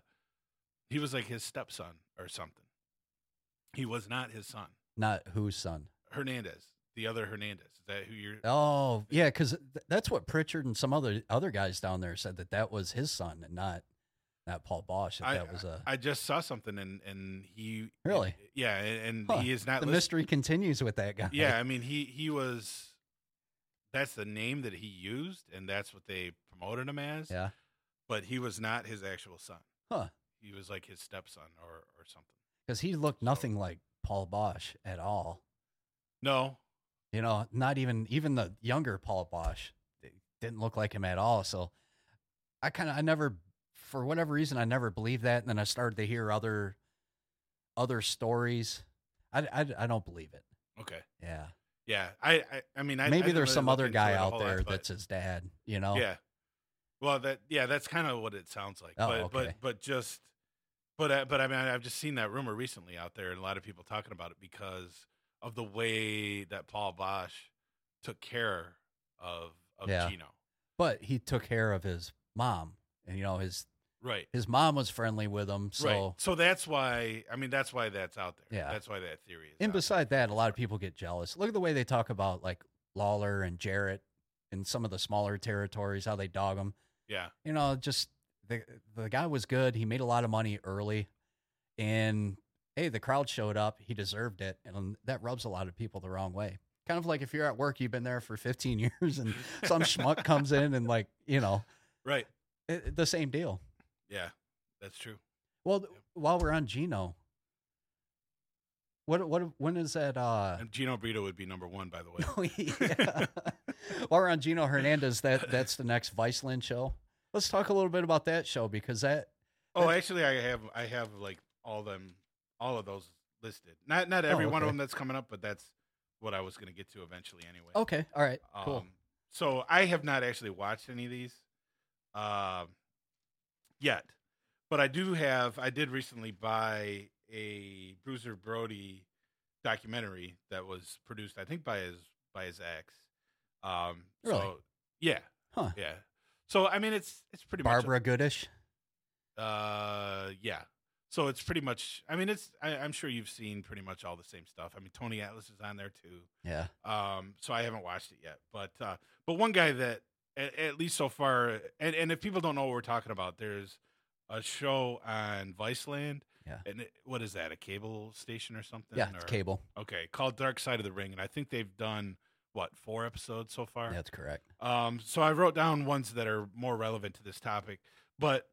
He was like his stepson or something. He was not his son. Not whose son? Hernandez, the other Hernandez. Is that who you're? Oh, yeah, because th- that's what Prichard and some other other guys down there said that that was his son and not Not Paul Boesch. If I, that was a I just saw something and and he Really? yeah and, Huh. he is not the list- mystery continues with that guy. yeah I mean he he was that's the name that he used and that's what they promoted him as yeah. but he was not his actual son Huh. he was like his stepson or or something Because he looked So- nothing like Paul Boesch at all. no You know, not even even the younger Paul Boesch didn't look like him at all. So I kind of I never for whatever reason I never believed that, and then I started to hear other other stories. I I, I don't believe it. okay Yeah, yeah I I, I mean I, I maybe didn't there's really some other guy out lot, there that's his dad. You know. Yeah. Well, that yeah, that's kind of what it sounds like. Oh, but okay. but but just but uh, but I mean I've just seen that rumor recently out there and a lot of people talking about it because of the way that Paul Boesch took care of of Yeah. Gino. But he took care of his mom, and you know his Right. his mom was friendly with him. So right. So that's why I mean that's why that's out there. Yeah. That's why that theory is. And out there. beside that, a lot of people get jealous. Look at the way they talk about like Lawler and Jarrett in some of the smaller territories, how they dog them. Yeah. You know, just the the guy was good. He made a lot of money early, and hey, the crowd showed up. He deserved it, and that rubs a lot of people the wrong way. Kind of like if you're at work, you've been there for 15 years, and some schmuck comes in and like you know Right. it, the same deal. Yeah. That's true. Well, while we're on Gino, what what when is that? uh And Gino Brito would be number one, by the way. Oh. While we're on Gino Hernandez, that that's the next Viceland show. Let's talk a little bit about that show because that Oh, actually, I have I have like all them all of those listed. Not not every one of Oh, them that's coming up, but that's what I was going to get to eventually anyway. okay, all right, cool. Um, so I have not actually watched any of these um, yet, but I do have. I did recently buy a Bruiser Brody documentary that was produced, I think, by his by his ex. Um, Really? So yeah, Huh. yeah. So I mean, it's it's pretty much Barbara Goodish. Uh, yeah. So it's pretty much. I mean, it's. I, I'm sure you've seen pretty much all the same stuff. I mean, Tony Atlas is on there too. Yeah, Um, so I haven't watched it yet, but uh, but one guy that at, at least so far, and, and if people don't know what we're talking about, there's a show on Viceland. Yeah. And it, what is that? A cable station or something? yeah, it's Or- cable. Okay, called Dark Side of the Ring, and I think they've done what four episodes so far. That's correct. Um, so I wrote down ones that are more relevant to this topic, but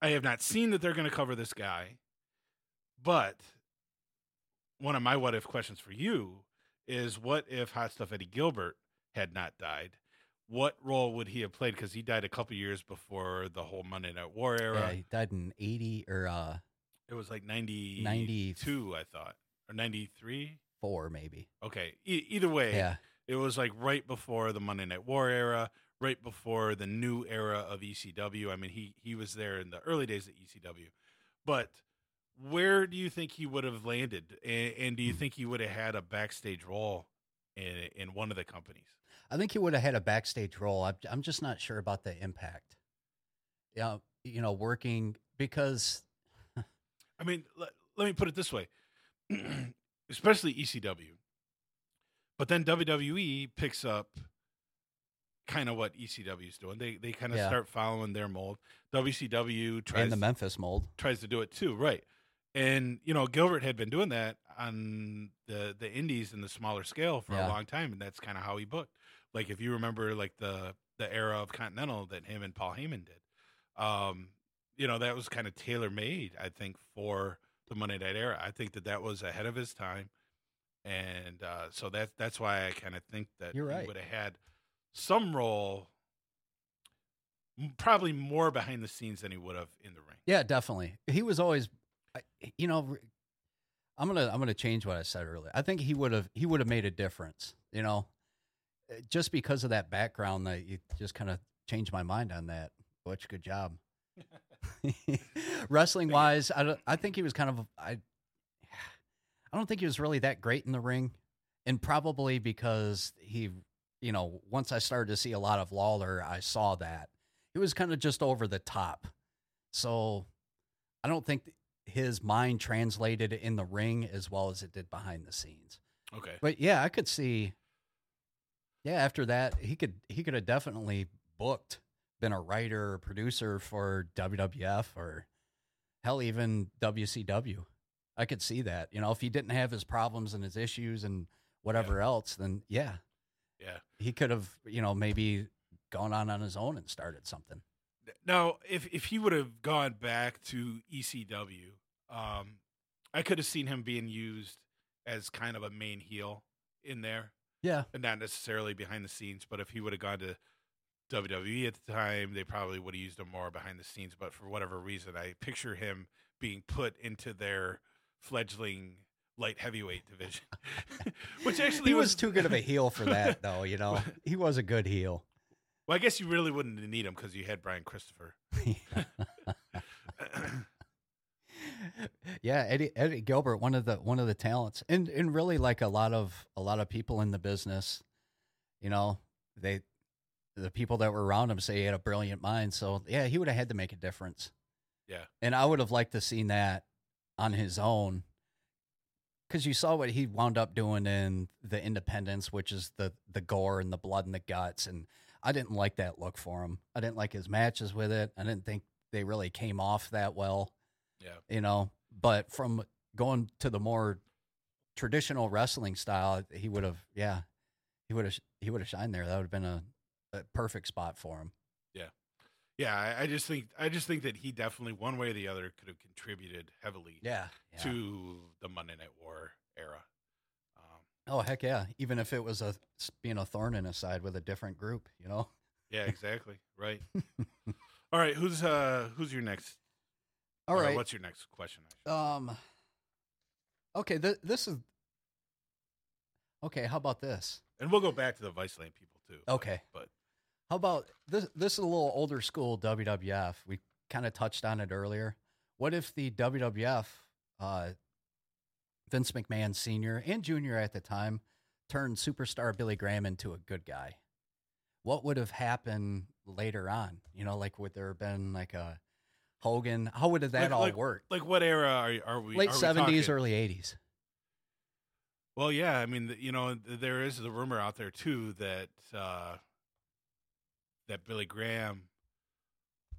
I have not seen that they're going to cover this guy. But one of my what if questions for you is what if Hot Stuff Eddie Gilbert had not died? What role would he have played? Because he died a couple years before the whole Monday Night War era. Yeah, he died in eighty or uh It was like 92, 92. I thought, or 93. four maybe. Okay. E- either way, Yeah, it was like right before the Monday Night War era, right before the new era of ECW. I mean, he he was there in the early days of ECW, but where do you think he would have landed, and, and do you think he would have had a backstage role in in one of the companies? I think he would have had a backstage role. I'm I'm just not sure about the impact. Yeah, you know, working because I mean, let, let me put it this way, especially ECW, but then WWE picks up kind of what ECW is doing. They they kind of Yeah. start following their mold. WCW tries and the Memphis mold. tries to do it too, right? And you know, Gilbert had been doing that on the the indies in the smaller scale for Yeah. a long time, and that's kind of how he booked. Like if you remember, like the the era of Continental that him and Paul Heyman did, um, you know, that was kind of tailor made, I think, for the Monday Night era. I think that that was ahead of his time, and uh, so that's that's why I kind of think that You're he right. would have had some role, probably more behind the scenes than he would have in the ring. Yeah, definitely. He was always, you know, I'm gonna I'm gonna change what I said earlier. I think he would have he would have made a difference. You know, Uh, just because of that background, that you just kind of changed my mind on that. Butch, good job. Wrestling wise, I don't, I think he was kind of I. I don't think he was really that great in the ring, and probably because he, you know, once I started to see a lot of Lawler, I saw that he was kind of just over the top. So I don't think his mind translated in the ring as well as it did behind the scenes. Okay. But yeah, I could see. Yeah, after that, he could he could have definitely booked been a writer or producer for WWF or hell, even WCW. I could see that. You know, if he didn't have his problems and his issues and whatever else, then yeah, Yeah. he could have, you know, maybe gone on on his own and started something. Now, if if he would have gone back to ECW, um, I could have seen him being used as kind of a main heel in there, Yeah. and not necessarily behind the scenes. But if he would have gone to WWE at the time, they probably would have used him more behind the scenes. But for whatever reason, I picture him being put into their fledgling light heavyweight division, which actually He was too good of a heel for that, though. You know, he was a good heel. Well, I guess you really wouldn't need him because you had Brian Christopher. yeah, Eddie Eddie Gilbert, one of the one of the talents, and and really like a lot of a lot of people in the business, you know, they the people that were around him say he had a brilliant mind. So yeah, he would have had to make a difference. Yeah. and I would have liked to seen that on his own, because you saw what he wound up doing in the Independence, which is the the gore and the blood and the guts, and I didn't like that look for him. I didn't like his matches with it. I didn't think they really came off that well yeah. you know. But from going to the more traditional wrestling style, he would have, yeah, he would have, he would have shined there. That would have been a, a perfect spot for him. Yeah, I, I just think I just think that he definitely one way or the other could have contributed heavily Yeah. to the Monday Night War era. Um, Oh heck yeah! Even if it was a being a thorn in his side with a different group, you know. yeah, exactly. right. All right, who's uh who's your next? All or right. what's your next question? I should- Um. Okay. Th- this is. Okay. How about this? And we'll go back to the vice Viceland people too. but- Okay. but How about this? This is a little older school WWF. We kind of touched on it earlier. What if the WWF, uh, Vince McMahon Sr. and Jr. at the time, turned superstar Billy Graham into a good guy? What would have happened later on? You know, like would there have been like a Hogan? How would have that Like- all like- work? like what era are are we? Late seventies, early eighties. Well, yeah, I mean, you know, there is the rumor out there too that uh, that Billy Graham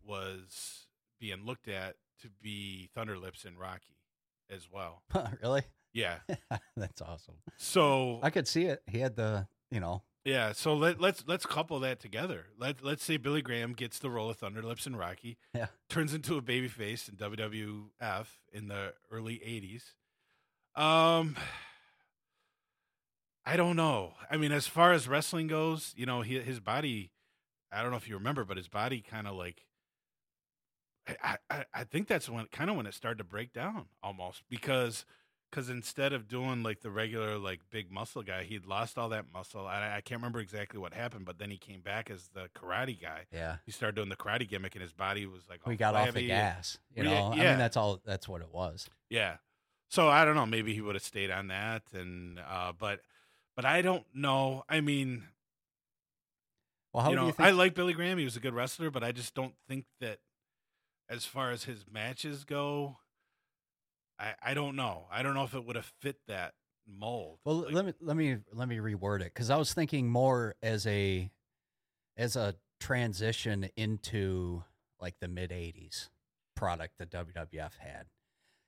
was being looked at to be Thunderlips in Rocky as well. really? Yeah. That's awesome. So I could see it. He had the, you know, yeah, so let, let's let's couple that together. Let let's say Billy Graham gets the role of Thunderlips in Rocky. Yeah. Turns into a babyface in WWF in the early '80s. Um, I don't know. I mean, as far as wrestling goes, you know, he, his body. I don't know if you remember, but his body kind of like. I, I I think that's when kind of when it started to break down almost because because instead of doing like the regular like big muscle guy, he'd lost all that muscle. I, I can't remember exactly what happened, but then he came back as the karate guy. yeah. He started doing the karate gimmick, and his body was like We got off the gas. You We- know, I yeah. mean, that's all. That's what it was. Yeah. So I don't know. Maybe he would have stayed on that, and uh, but but I don't know. I mean, Well, how you do know, you think? I like Billy Graham. He was a good wrestler, but I just don't think that, as far as his matches go, I I don't know. I don't know if it would have fit that mold. well, Like, let me let me let me reword it because I was thinking more as a as a transition into like the mid '80s product that WWF had.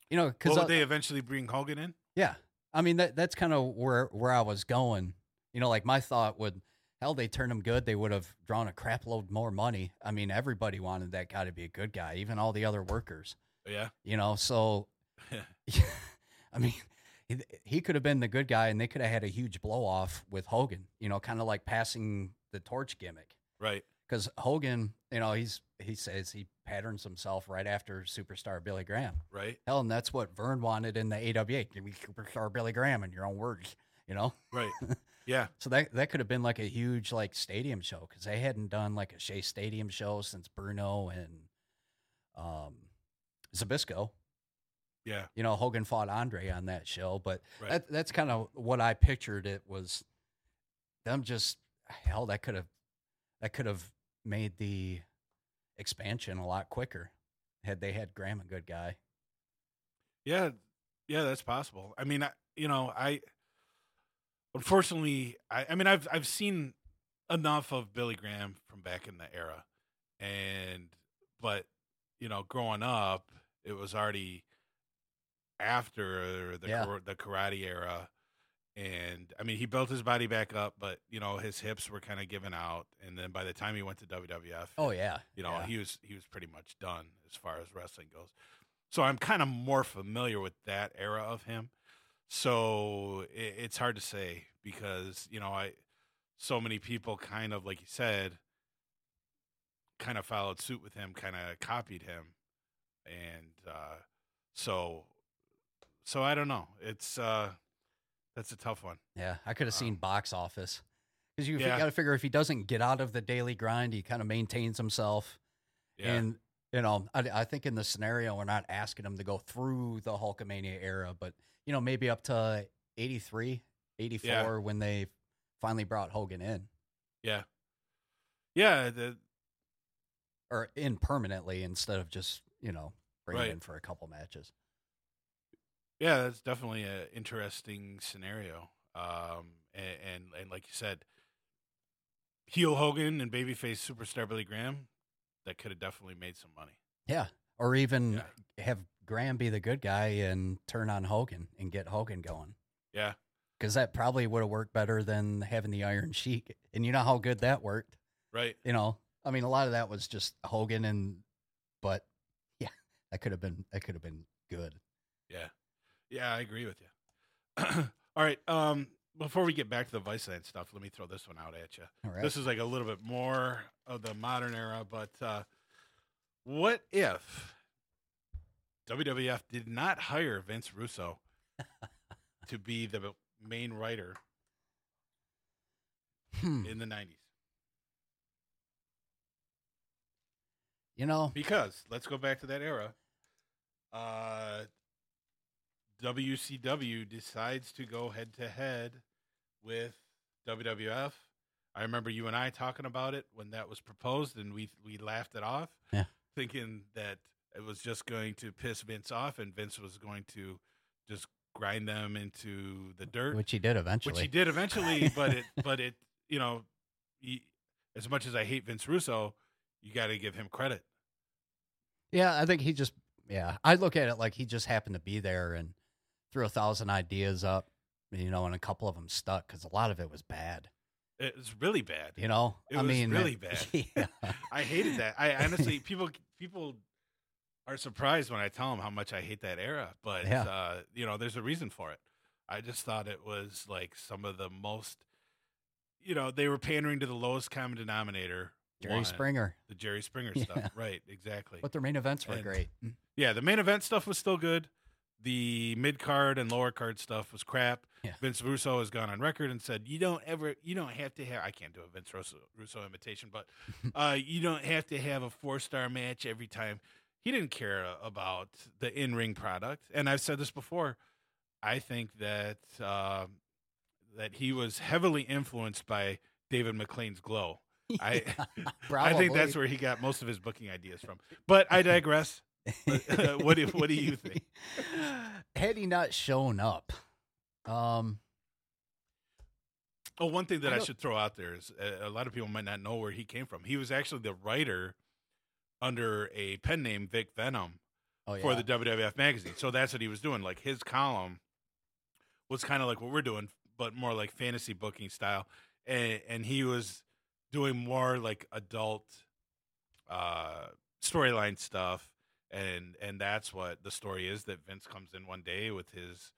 You know, because well, they eventually bring Hogan in? Yeah. I mean that that's kind of where where I was going. You know, like my thought would hell they turned him good, they would have drawn a crap load more money. I mean, everybody wanted that guy to be a good guy, even all the other workers. Yeah. You know, so I mean, he, he could have been the good guy and they could have had a huge blow off with Hogan, you know, kind of like passing the torch gimmick. Right. Cuz Hogan, you know, he's he says he patterns himself right after superstar Billy Graham. Right. Hell, and that's what Verne wanted in the AWA. Give me superstar Billy Graham in your own words, you know. Right. Yeah. So that that could have been like a huge like stadium show because they hadn't done like a Shea Stadium show since Bruno and um, Zbyszko. Yeah. You know, Hogan fought Andre on that show, but Right. that, that's kind of what I pictured. It was them just hell. That could have that could have made the expansion a lot quicker had they had Graham a good guy. Yeah, yeah, that's possible. I mean, I, you know, I unfortunately, I, I mean, I've I've seen enough of Billy Graham from back in the era, and but you know, growing up, it was already after the Yeah. the karate era, and I mean, he built his body back up, but you know, his hips were kind of giving out, and then by the time he went to WWF, Oh yeah. you know, yeah. he was he was pretty much done as far as wrestling goes. So I'm kind of more familiar with that era of him. So it, it's hard to say because you know I so many people kind of like you said kind of followed suit with him, kind of copied him, and uh, so so I don't know. It's uh, that's a tough one. Yeah, I could have seen Um, box office because you yeah. got to figure if he doesn't get out of the daily grind, he kind of maintains himself. Yeah, And you know, I, I think in the scenario, we're not asking him to go through the Hulkamania era, but you know, maybe up to 83, 84 Yeah. when they finally brought Hogan in yeah, yeah. The, or in permanently instead of just you know bringing Right. in for a couple matches. Yeah, that's definitely an interesting scenario. Um, and, and and like you said, heel Hogan and babyface superstar Billy Graham, that could have definitely made some money. Yeah, or even Yeah. have Graham be the good guy and turn on Hogan and get Hogan going. Yeah, because that probably would have worked better than having the Iron Sheik. And you know how good that worked. right. You know, I mean, a lot of that was just Hogan, and but yeah, that could have been that could have been good. Yeah, yeah, I agree with you. All right. Um, before we get back to the Viceland stuff, let me throw this one out at you. All right, This is like a little bit more of the modern era, but uh, what if WWF did not hire Vince Russo to be the main writer Hmm. in the 90s? you know, Because let's go back to that era. Uh, WCW decides to go head to head with WWF. I remember you and I talking about it when that was proposed, and we we laughed it off, Yeah. thinking that it was just going to piss Vince off, and Vince was going to just grind them into the dirt, which he did eventually. which he did eventually. but it, but it, you know, he, as much as I hate Vince Russo, you got to give him credit. Yeah, I think he just yeah. I look at it like he just happened to be there and threw a thousand ideas up, you know, and a couple of them stuck because a lot of it was bad. It was really bad. You know, It I was mean, really bad. Yeah. I hated that. I honestly, people people are surprised when I tell them how much I hate that era, but Yeah. uh, you know, there's a reason for it. I just thought it was like some of the most, you know, they were pandering to the lowest common denominator. Jerry one, Springer, the Jerry Springer Yeah. stuff, right? Exactly. but their main events were And- great. Yeah, the main event stuff was still good. The mid card and lower card stuff was crap. Yeah. Vince Russo has gone on record and said, "You don't ever, you don't have to have. I can't do a Vince Russo, Russo imitation, but uh, you don't have to have a four star match every time." He didn't care about the in ring product, and I've said this before. I think that uh, that he was heavily influenced by David McLane's glow. I- I think that's where he got most of his booking ideas from. But I digress. what do what do you think? Had he not shown up, um, Oh, one thing that I I, should throw out there is uh, a lot of people might not know where he came from. He was actually the writer under a pen name Vic Venom oh yeah, for the WWF magazine. So that's what he was doing. Like his column was kind of like what we're doing, but more like fantasy booking style. And, and he was doing more like adult uh, storyline stuff. And and that's what the story is that Vince comes in one day with his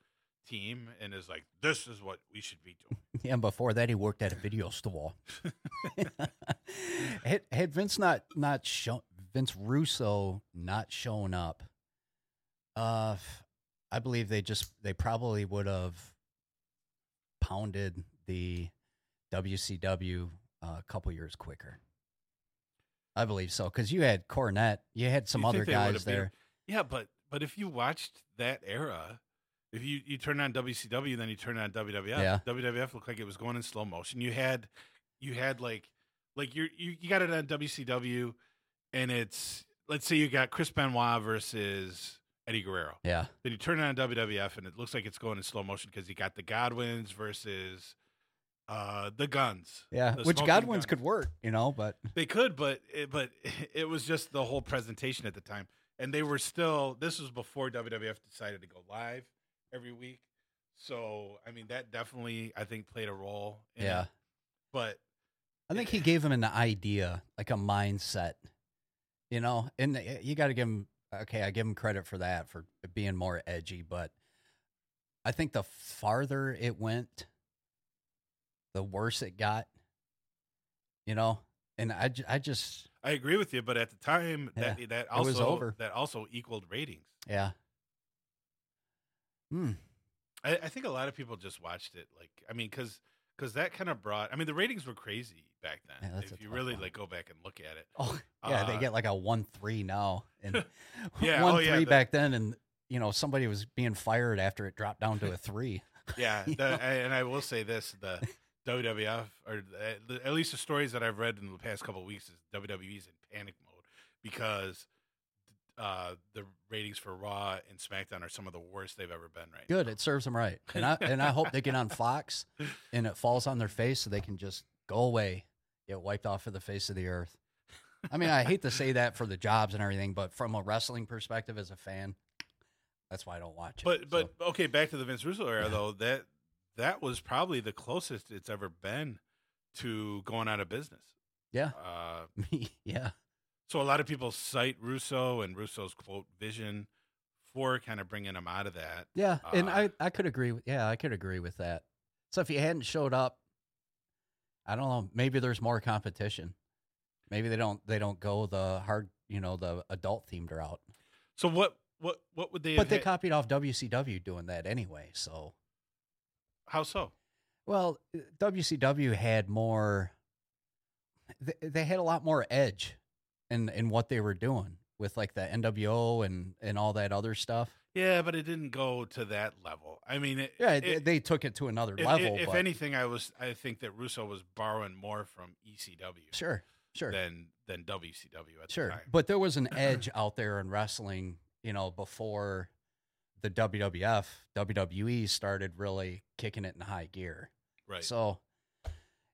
team and is like, "This is what we should be doing." yeah. And before that, he worked at a video store. had, had Vince not not shown Vince Russo not showing up, uh, I believe they just they probably would have pounded the WCW uh, a couple years quicker. I believe so because you had Cornette, you had some You other guys there. Yeah, but but if you watched that era, if you you turn on WCW, then you turn on WWF. Yeah. WWF looked like it was going in slow motion. You had you had like like you're, you you got it on WCW, and it's let's say you got Chris Benoit versus Eddie Guerrero. Yeah, Then you turn it on WWF, and it looks like it's going in slow motion because you got the Godwinns versus uh, the guns. Yeah, the which Godwinn's guns. could work, you know, but They could, but it, but it was just the whole presentation at the time, and they were still. This was before WWF decided to go live every week, so I mean that definitely I think played a role. In yeah. it. but I think he gave him an idea, like a mindset, you know, and uh, you got to give him, okay, I give him credit for that, for being more edgy, but I think the farther it went, the worse it got, you know, and I, I just, I agree with you. But at the time, that that also was over. that also equaled ratings. yeah. Hmm. I, I think a lot of people just watched it, like I mean, because because that kind of brought. I mean, the ratings were crazy back then. Yeah, if you really one. like go back and look at it. Oh, yeah, they Uh, get like a 1 3 now. And Yeah, 1 oh, yeah, 3 the- back then. And, you know, somebody was being fired after it dropped down to a 3. Yeah, the, and I will say this: the WWF, or at least the stories that I've read in the past couple of weeks, is WWE's in panic mode because uh, the ratings for Raw and SmackDown are some of the worst they've ever been. Right? Good. It serves them right. And I and I hope they get on Fox and it falls on their face so they can just go away, get wiped off of the face of the earth. I mean, I hate to say that for the jobs and everything, but from a wrestling perspective as a fan, that's why I don't watch it. But So, but okay, back to the Vince Russo era Yeah. though. That that was probably the closest it's ever been to going out of business. yeah, Uh, yeah, so a lot of people cite Russo and Russo's quote vision for kind of bringing him out of that. yeah. And Uh, I I could agree. With, yeah, I could agree with that. So if you hadn't showed up, I don't know. Maybe there's more competition. Maybe they don't they don't go the hard, you know, the adult themed route. So what what what would they? But they had- copied off WCW doing that anyway. So, how so? well, WCW had more. They, they had a lot more edge in in what they were doing with like the NWO and and all that other stuff. Yeah, but it didn't go to that level. I mean, it, Yeah, it- they took it to another level. if but anything, I was I think that Russo was borrowing more from ECW sure, sure, than than WCW at the sure. time. But there was an edge out there in wrestling, you know, before the WWF, WWE started really kicking it in high gear. right. So,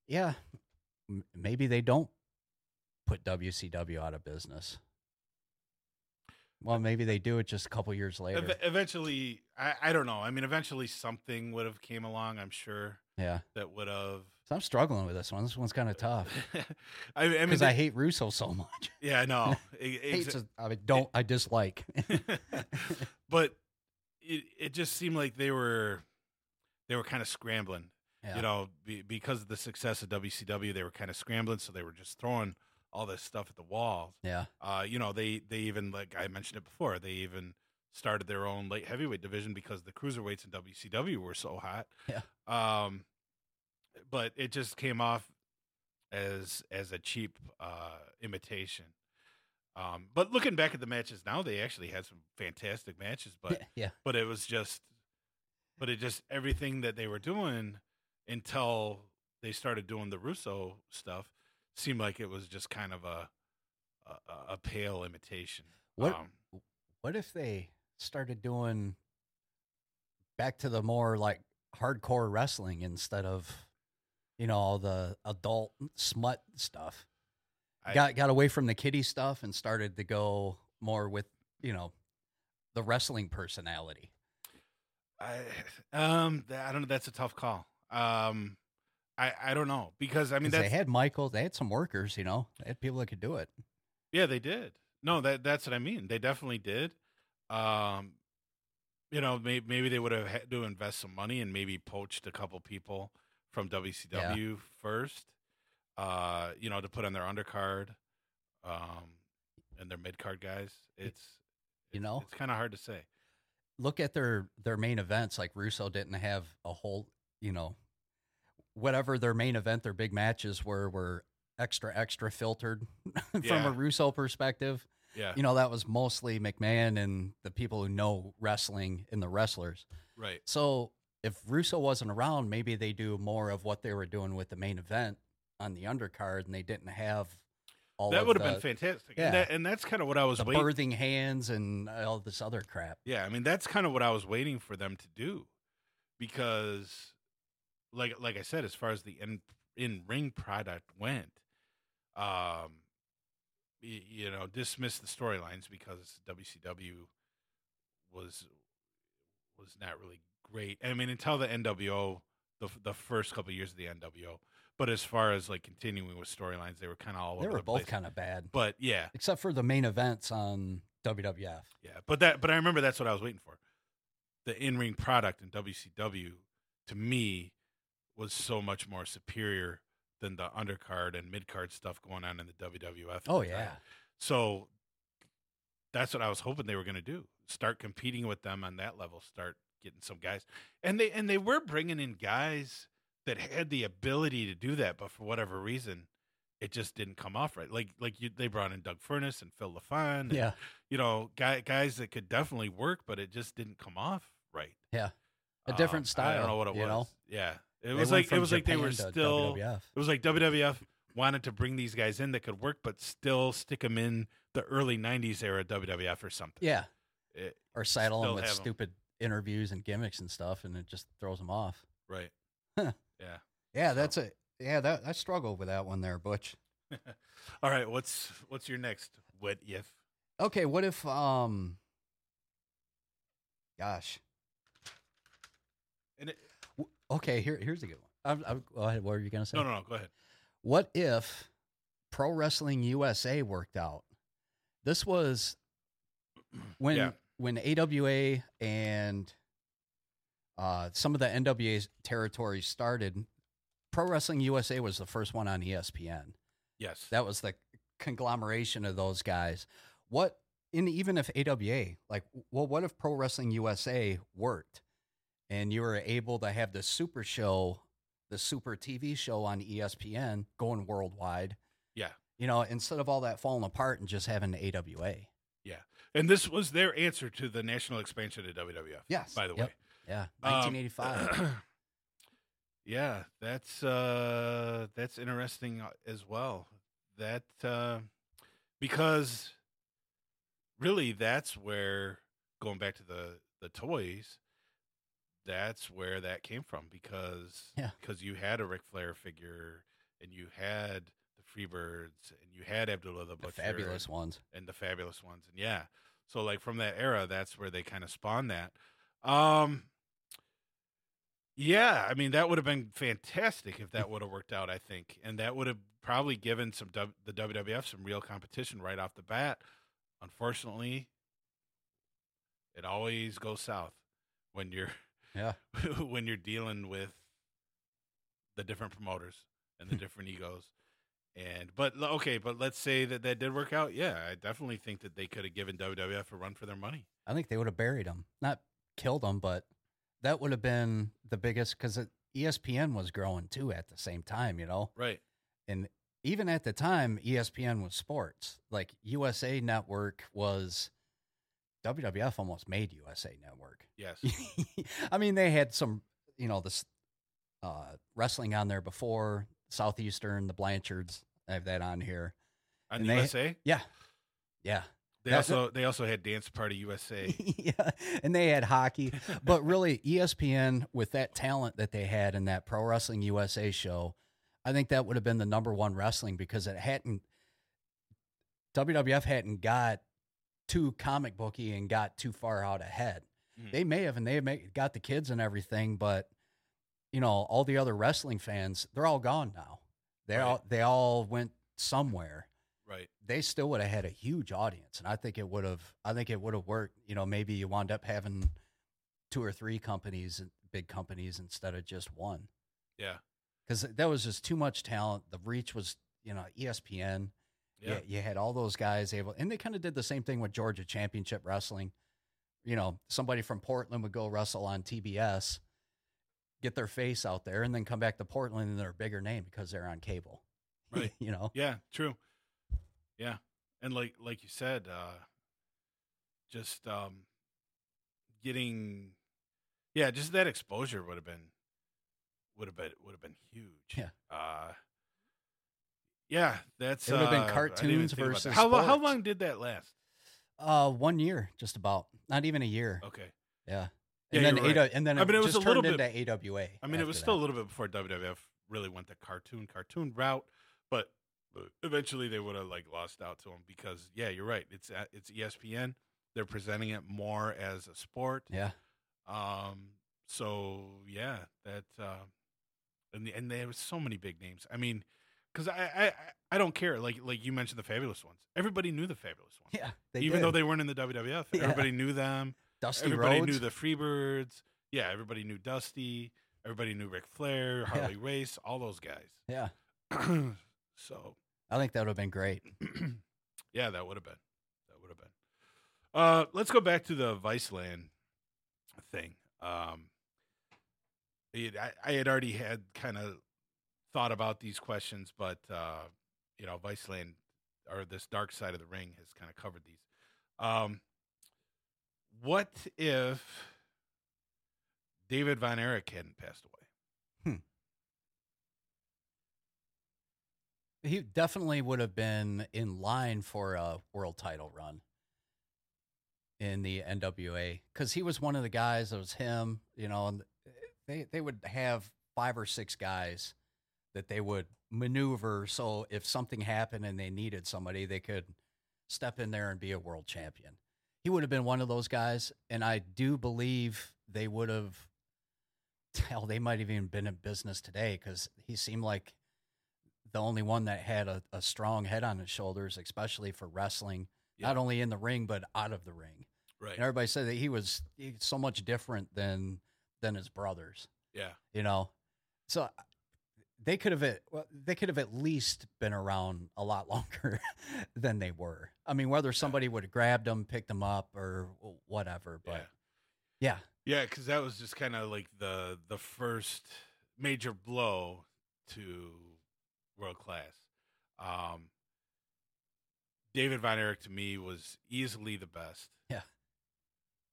yeah, m- maybe they don't put WCW out of business. Well, maybe they do it just a couple years later. Ev- eventually, I, I don't know. I mean, eventually something would have came along. I'm sure yeah. that would have. So I'm struggling with this one. This one's kind of tough I, mean, because I hate Russo so much. yeah, I know. E- Hate exa- to- I don't. I dislike. but it it just seemed like they were they were kind of scrambling. Yeah. You know, be, because of the success of WCW, they were kind of scrambling, so they were just throwing all this stuff at the wall. yeah. Uh, you know, they they even like I mentioned it before, they even started their own light heavyweight division because the cruiserweights in WCW were so hot. Yeah. Um, but it just came off as as a cheap uh, imitation. Um, but looking back at the matches now, they actually had some fantastic matches. But yeah. but it was just, but it just everything that they were doing until they started doing the Russo stuff seemed like it was just kind of a a, a pale imitation. What Um, What if they started doing back to the more like hardcore wrestling instead of, you know, all the adult smut stuff? I- got got away from the kiddie stuff and started to go more with you know the wrestling personality. I um I don't know. That's a tough call. Um, I I don't know because I mean they had Michael, they had some workers, you know, they had people that could do it. yeah they did. No, that that's what I mean. They definitely did. Um, you know, maybe maybe they would have had to invest some money and maybe poached a couple people from WCW first. Uh, you know, to put on their undercard, um, and their mid card guys. It's You it's- know? it's kind of hard to say. Look at their their main events. Like Russo didn't have a whole, you know, whatever their main event, their big matches were were extra extra filtered from Yeah. a Russo perspective. Yeah, You know, that was mostly McMahon and the people who know wrestling and the wrestlers. right. So if Russo wasn't around, maybe they do more of what they were doing with the main event on the undercard, and they didn't have all That would have been fantastic. yeah. And, that, and that's kind of what I was the waiting. birthing hands and all this other crap. Yeah, I mean that's kind of what I was waiting for them to do, because like like I said, as far as the in in ring product went, um, y- you know, dismiss the storylines because WCW was was not really great. I mean, until the NWO, the the first couple of years of the NWO. But as far as like continuing with storylines, they were kind of all They over were the both kind of bad, But yeah, except for the main events on WWF. yeah. But that but I remember that's what I was waiting for. The in ring product in WCW to me was so much more superior than the undercard and midcard stuff going on in the WWF. Oh the time. yeah, So that's what I was hoping they were going to do. Start competing with them on that level. Start getting some guys, and they and they were bringing in guys that had the ability to do that, but for whatever reason, it just didn't come off right. Like like you, they brought in Doug Furnas and Phil LaFon, and, yeah. you know, guy, guys that could definitely work, but it just didn't come off right. Yeah. A different Um, I don't know what it was. know? Yeah, it was like it was like they were still. WWF. It was like WWF wanted to bring these guys in that could work, but still stick them in the early '90s era WWF or something. Yeah, It- or saddle them with stupid interviews and gimmicks and stuff, and it just throws them off. right. Yeah. Yeah, So- that's a yeah. That I struggle with that one there, Butch. All right. What's what's your next what if? Okay, what if um, gosh, And it, okay, here here's a good one. I'm, I'm, go ahead. What are you gonna say? no, no, no. Go ahead. What if Pro Wrestling USA worked out? This was when Yeah. when AWA and uh, some of the NWA territories started. Pro Wrestling USA was the first one on ESPN. Yes. That was the conglomeration of those guys. What in even if AWA like well, what if Pro Wrestling USA worked and you were able to have the Super Show, the Super TV show on ESPN going worldwide? Yeah. You know, instead of all that falling apart and just having the AWA. Yeah. And this was their answer to the national expansion of WWF. Yes. By the Yep. way. Yeah, Um, 1985. yeah, that's uh that's interesting uh, as well. That uh because really that's where going back to the the toys that's where that came from because Yeah. because you had a Ric Flair figure and you had the Freebirds and you had Abdullah the the fabulous and, ones. and the fabulous ones and yeah so like from that era that's where they kind of spawned that um yeah i mean that would have been fantastic if that would have worked out i think and that would have probably given some w- the wwf some real competition right off the bat unfortunately it always goes south when you're Yeah. when you're dealing with the different promoters and the different egos and but okay but let's say that that did work out yeah i definitely think that they could have given wwf a run for their money I think they would have buried him, not killed him, but that would have been the biggest because ESPN was growing too at the same time, you know. right And even at the time, ESPN was sports. Like USA Network was WWF almost made USA Network. yes I mean, they had some, you know, this uh, wrestling on there before Southeastern, the Blanchards. I have that on here. on And they- usa Yeah, yeah. they That's also they also had dance party usa yeah, and they had hockey, but really ESPN with that talent that they had in that Pro Wrestling USA show, I think that would have been the number one wrestling because it hadn't WWF hadn't got too comic booky and got too far out ahead. Mhm. They may have, and they have got the kids and everything, but you know, all the other wrestling fans, they're all gone now. They Right. all they all went somewhere right they still would have had a huge audience and i think it would have i think it would have worked you know maybe you wound up having two or three companies big companies instead of just one yeah because that was just too much talent the reach was you know espn yeah you, you had all those guys able and they kind of did the same thing with georgia championship wrestling you know somebody from portland would go wrestle on tbs get their face out there and then come back to portland and they're a bigger name because they're on cable Right. you know Yeah, true. Yeah. And like like you said, uh just um getting yeah, just that exposure would have been would have been would have been huge. Yeah. Uh yeah, that's It would have been uh, I cartoons that. versus how how long did that last? Uh, one year, just about. Not even a year. Okay. Yeah. And Yeah, then AW, right. and then I mean, it was a little bit- into AWA. I mean, it was still a little bit before WWF really went the cartoon cartoon route, but eventually they would have like lost out to him because yeah, you're right. It's at- it's ESPN. They're presenting it more as a sport. Yeah. Um. So yeah, that. Uh, and the, and there was so many big names. I mean, because I, I I- don't care. Like like you mentioned the fabulous ones. Everybody knew the fabulous ones. Yeah. Even though they weren't in the WWF, Yeah. everybody knew them. Dusty everybody Rhodes. knew the Freebirds. Yeah, everybody knew Dusty. Everybody knew Ric Flair, Yeah. Harley Race, all those guys. yeah. so I think that would have been great. yeah, that would have been. That would have been. Uh, let's go back to the Viceland thing. Um, it, I, I had already had kind of thought about these questions, but uh, you know, Viceland or this dark side of the ring has kind of covered these. Um, what if David Von Erich hadn't passed away? He definitely would have been in line for a world title run in the NWA because he was one of the guys. It was him, you know, and they they would have five or six guys that they would maneuver. So if something happened and they needed somebody, they could step in there and be a world champion. He would have been one of those guys, and I do believe they would have. Hell, they might have even been in business today because he seemed like the only one that had a, a strong head on his shoulders, especially for wrestling, not only in the ring but out of the ring. Right. And everybody said that he was so much different than than his brothers. Yeah. You know, so they could have at- well, they could have at least been around a lot longer than they were. I mean, whether somebody would have grabbed them, picked them up, or whatever. But yeah, Yeah, because that was just kind of like the the first major blow to world class. Um, David Von Erich to me was easily the best. Yeah.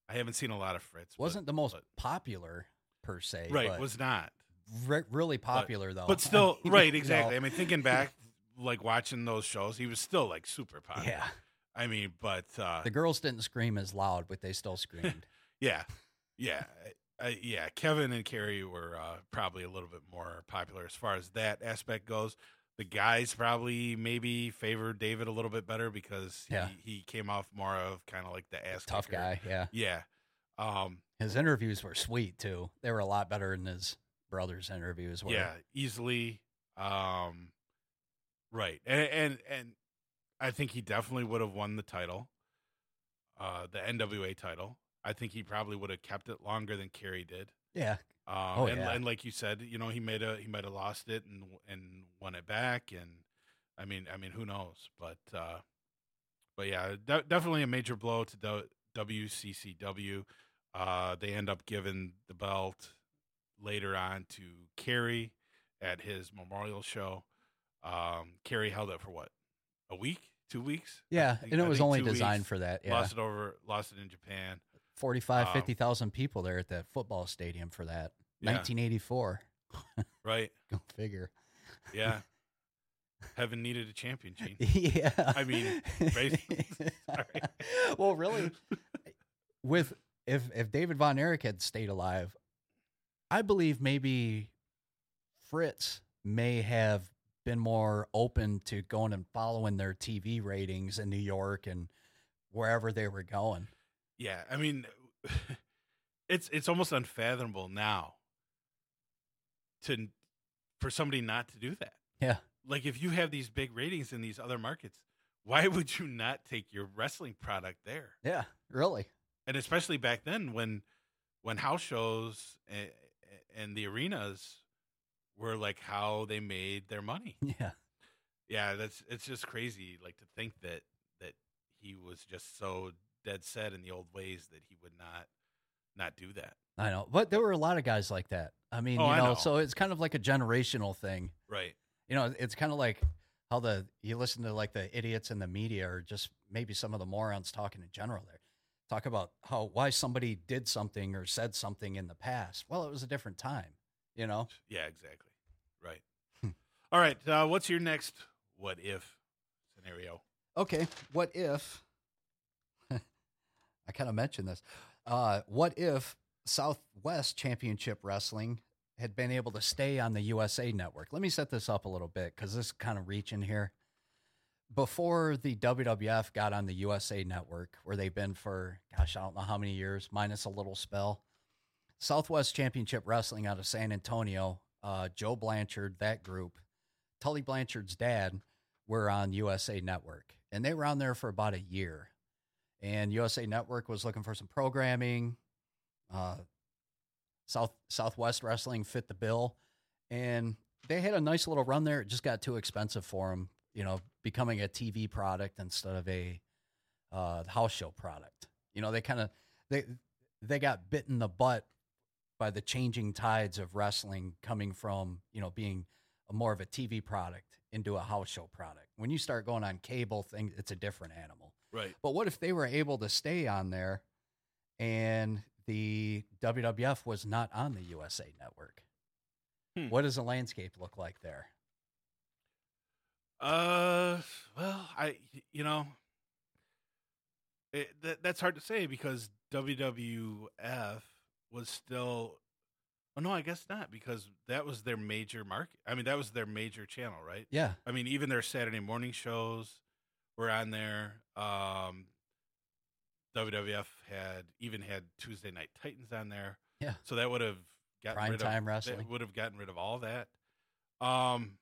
I haven't seen a lot of Fritz. wasn't the most but- popular per se. right. but Was not, re- really popular though. but still right. Exactly. I mean, thinking back, like watching those shows, he was still like super popular. yeah, I mean, but uh, the girls didn't scream as loud, but they still screamed. Yeah, yeah, uh, yeah. Kevin and Kerry were uh, probably a little bit more popular as far as that aspect goes. The guys probably maybe favored David a little bit better because Yeah. he, he came off more of kind of like the ass Tough kicker. guy. Yeah, Yeah, um, his interviews were sweet too. They were a lot better than his brother's interviews were. yeah, easily. Um, right, and and and I think he definitely would have won the title, uh, the NWA title. I think he probably would have kept it longer than Kerry did. yeah, Um, Oh, and, yeah. and like you said, you know, he made a he might have lost it and and won it back, and I mean, I mean, who knows? But uh, but yeah, de- definitely a major blow to the WCCW. Uh, they end up giving the belt later on to Kerry at his memorial show. Um, Kerry held it for what a week, two weeks? Yeah, think- and it was only designed weeks. for that. Yeah, Lost it over, lost it in Japan. 45, um, 50,000 people there at that football stadium for that. Yeah. 1984. Right? Go figure. Yeah. Heaven needed a champion, Gene. yeah. I mean, well, really, with if if David Von Erich had stayed alive, I believe maybe Fritz may have been more open to going and following their TV ratings in New York and wherever they were going. Yeah, I mean, it's it's almost unfathomable now to for somebody not to do that. Yeah. Like if you have these big ratings in these other markets, why would you not take your wrestling product there? Yeah, really. And especially back then when when house shows eh, and, the arenas were like how they made their money. Yeah. Yeah, that's it's just crazy like to think that that he was just so dead set in the old ways that he would not not do that. I know. But there were a lot of guys like that. I mean, Oh, you know, know. so it's kind of like a generational thing. Right. You know, it's kind of like how the you listen to like the idiots in the media or just maybe some of the morons talking in general there. Talk about how why somebody did something or said something in the past. Well, it was a different time, you know. Yeah, exactly. Right. Hmm. All right, uh, what's your next what if scenario? Okay, what if I kind of mentioned this. Uh what if Southwest Championship Wrestling had been able to stay on the USA Network. Let me set this up a little bit because this is kind of reaching here. Before the WWF got on the USA Network, where they've been for, gosh, I don't know how many years, minus a little spell, Southwest Championship Wrestling out of San Antonio, uh, Joe Blanchard, that group, Tully Blanchard's dad, were on USA Network. And they were on there for about a year. And USA Network was looking for some programming. Uh, South Southwest Wrestling fit the bill, and they had a nice little run there. It just got too expensive for them, you know, becoming a TV product instead of a uh, house show product. You know, they kind of they they got bit in the butt by the changing tides of wrestling coming from you know being a more of a TV product into a house show product. When you start going on cable things, it's a different animal. Right. But what if they were able to stay on there and the WWF was not on the USA network? Hmm. What does the landscape look like there? Uh, well, I you know, it, that that's hard to say because WWF was still. Oh no, I guess not because that was their major market. I mean, that was their major channel, right? Yeah. I mean, even their Saturday morning shows were on there. Um, WWF had even had Tuesday Night Titans on there. Yeah. So that would have gotten Prime rid time of wrestling. Would have gotten rid of all that. Um,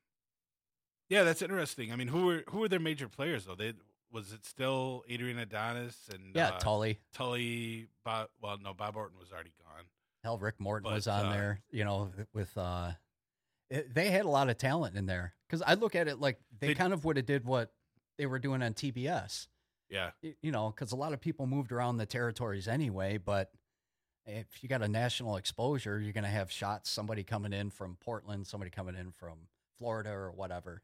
yeah, that's interesting. I mean, who were who were their major players though? They was it still Adrian Adonis and Yeah, uh, Tully. Tully? Bob, well, no, Bob Orton was already gone. Hell, Rick Morton But, was on uh, there, you know, with uh it, they had a lot of talent in there cuz I look at it like they, They- kind of would have did what they were doing on TBS. Yeah, Y- You know, cuz a lot of people moved around the territories anyway, but if you got a national exposure, you're going to have shots somebody coming in from Portland, somebody coming in from Florida or whatever.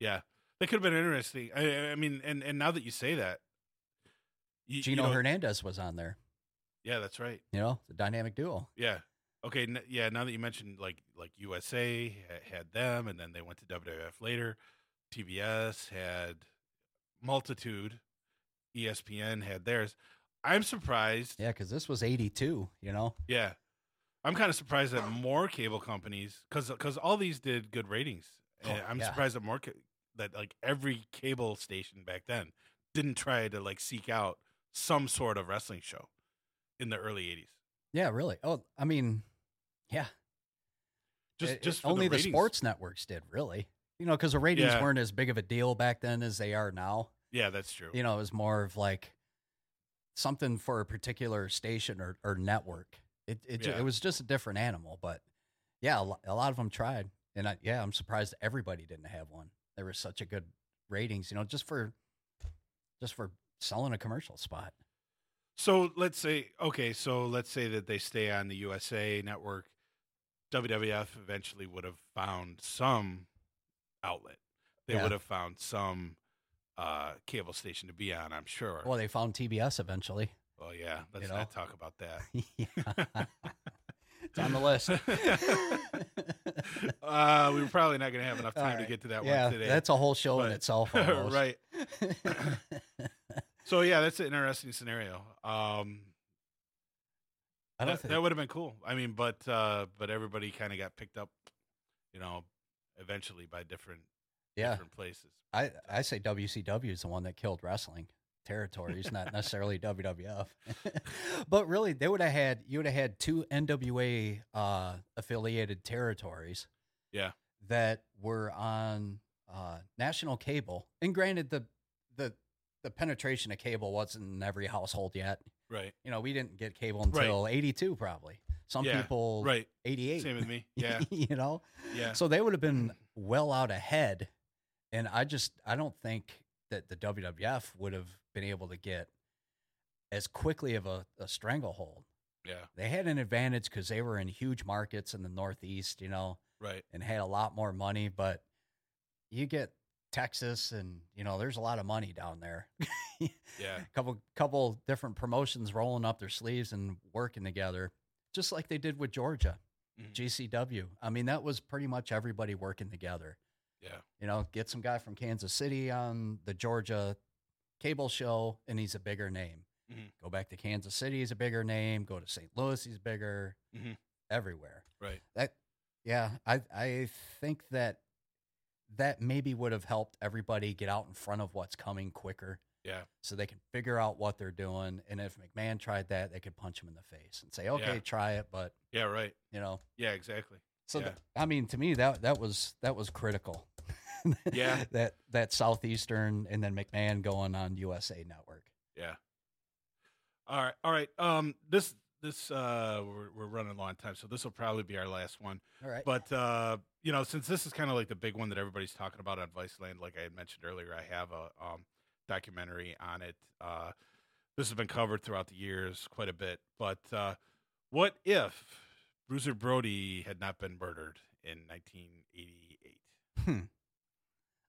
Yeah, that could have been interesting. I, I mean, and and now that you say that, you, you Gino know- Hernandez was on there, Yeah, that's right. you know, the dynamic duo. Yeah. Okay. N- yeah. Now that you mentioned like like USA had them, and then they went to WWF later. TBS had multitude. ESPN had theirs. I'm surprised. Yeah, cuz this was 82, you know. Yeah. I'm kind of surprised that more cable companies, because because all these did good ratings. Oh, I'm yeah. surprised that more ca- that like every cable station back then didn't try to like seek out some sort of wrestling show in the early '80s. Yeah, really. Oh, I mean, yeah. Just It- just it- only the, ratings. sports networks did really you know because the ratings Yeah. weren't as big of a deal back then as they are now Yeah, that's true. you know it was more of like something for a particular station or, or network it, it, Yeah. it was just a different animal but yeah a a lot of them tried and I, yeah i'm surprised everybody didn't have one there was such a good ratings you know just for just for selling a commercial spot So let's say, okay, so let's say that they stay on the USA network. WWF eventually would have found some outlet. They Yeah. would have found some uh, cable station to be on, I'm sure. well they found tbs eventually Well, yeah. Let's know. not talk about that. it's on the list uh, we were probably not going to have enough time to get to that yeah, one today. that's a whole show in itself. Right. So, yeah, that's an interesting scenario. Um, I don't that, think. that would have been cool. I mean, but uh, but everybody kind of got picked up, you know, eventually by different yeah, different places. I I say WCW is the one that killed wrestling territories, not necessarily WWF. but really, they would have had you would have had two NWA uh, affiliated territories. Yeah. that were on uh, national cable. And granted, the the the penetration of cable wasn't in every household yet. Right. You know, we didn't get cable Right. until '82, probably. Some Yeah, people, Right. '88. Same with me. Yeah. you know, Yeah. so they would have been well out ahead. And I just, I don't think that the WWF would have been able to get as quickly of a, a stranglehold. Yeah. They had an advantage because they were in huge markets in the Northeast, you know, Right. and had a lot more money. But you get Texas, and you know, there's a lot of money down there. Yeah. couple couple different promotions rolling up their sleeves and working together, just like they did with Georgia. Mhm. GCW. I mean, that was pretty much everybody working together. Yeah. You know, get some guy from Kansas City on the Georgia cable show, and he's a bigger name. Mhm. Go back to Kansas City, he's a bigger name. Go to St. Louis, he's bigger. Mhm. Everywhere. Right. That, yeah, I I think that that maybe would have helped everybody get out in front of what's coming quicker. Yeah. So they can figure out what they're doing, and if McMahon tried that, they could punch him in the face and say, "Okay, Yeah. try it," but Yeah. Right. you know. Yeah. Exactly. So Yeah. th- I mean, to me, that that was that was critical. Yeah. that that southeastern and then McMahon going on USA Network. Yeah. All right. All right. Um. This. This. Uh. We're we're running low on time, so this will probably be our last one. All right. But uh, you know, since this is kind of like the big one that everybody's talking about on Viceland, like I had mentioned earlier, I have a um, documentary on it. Uh, this has been covered throughout the years quite a bit. But uh, what if Bruiser Brody had not been murdered in 1988?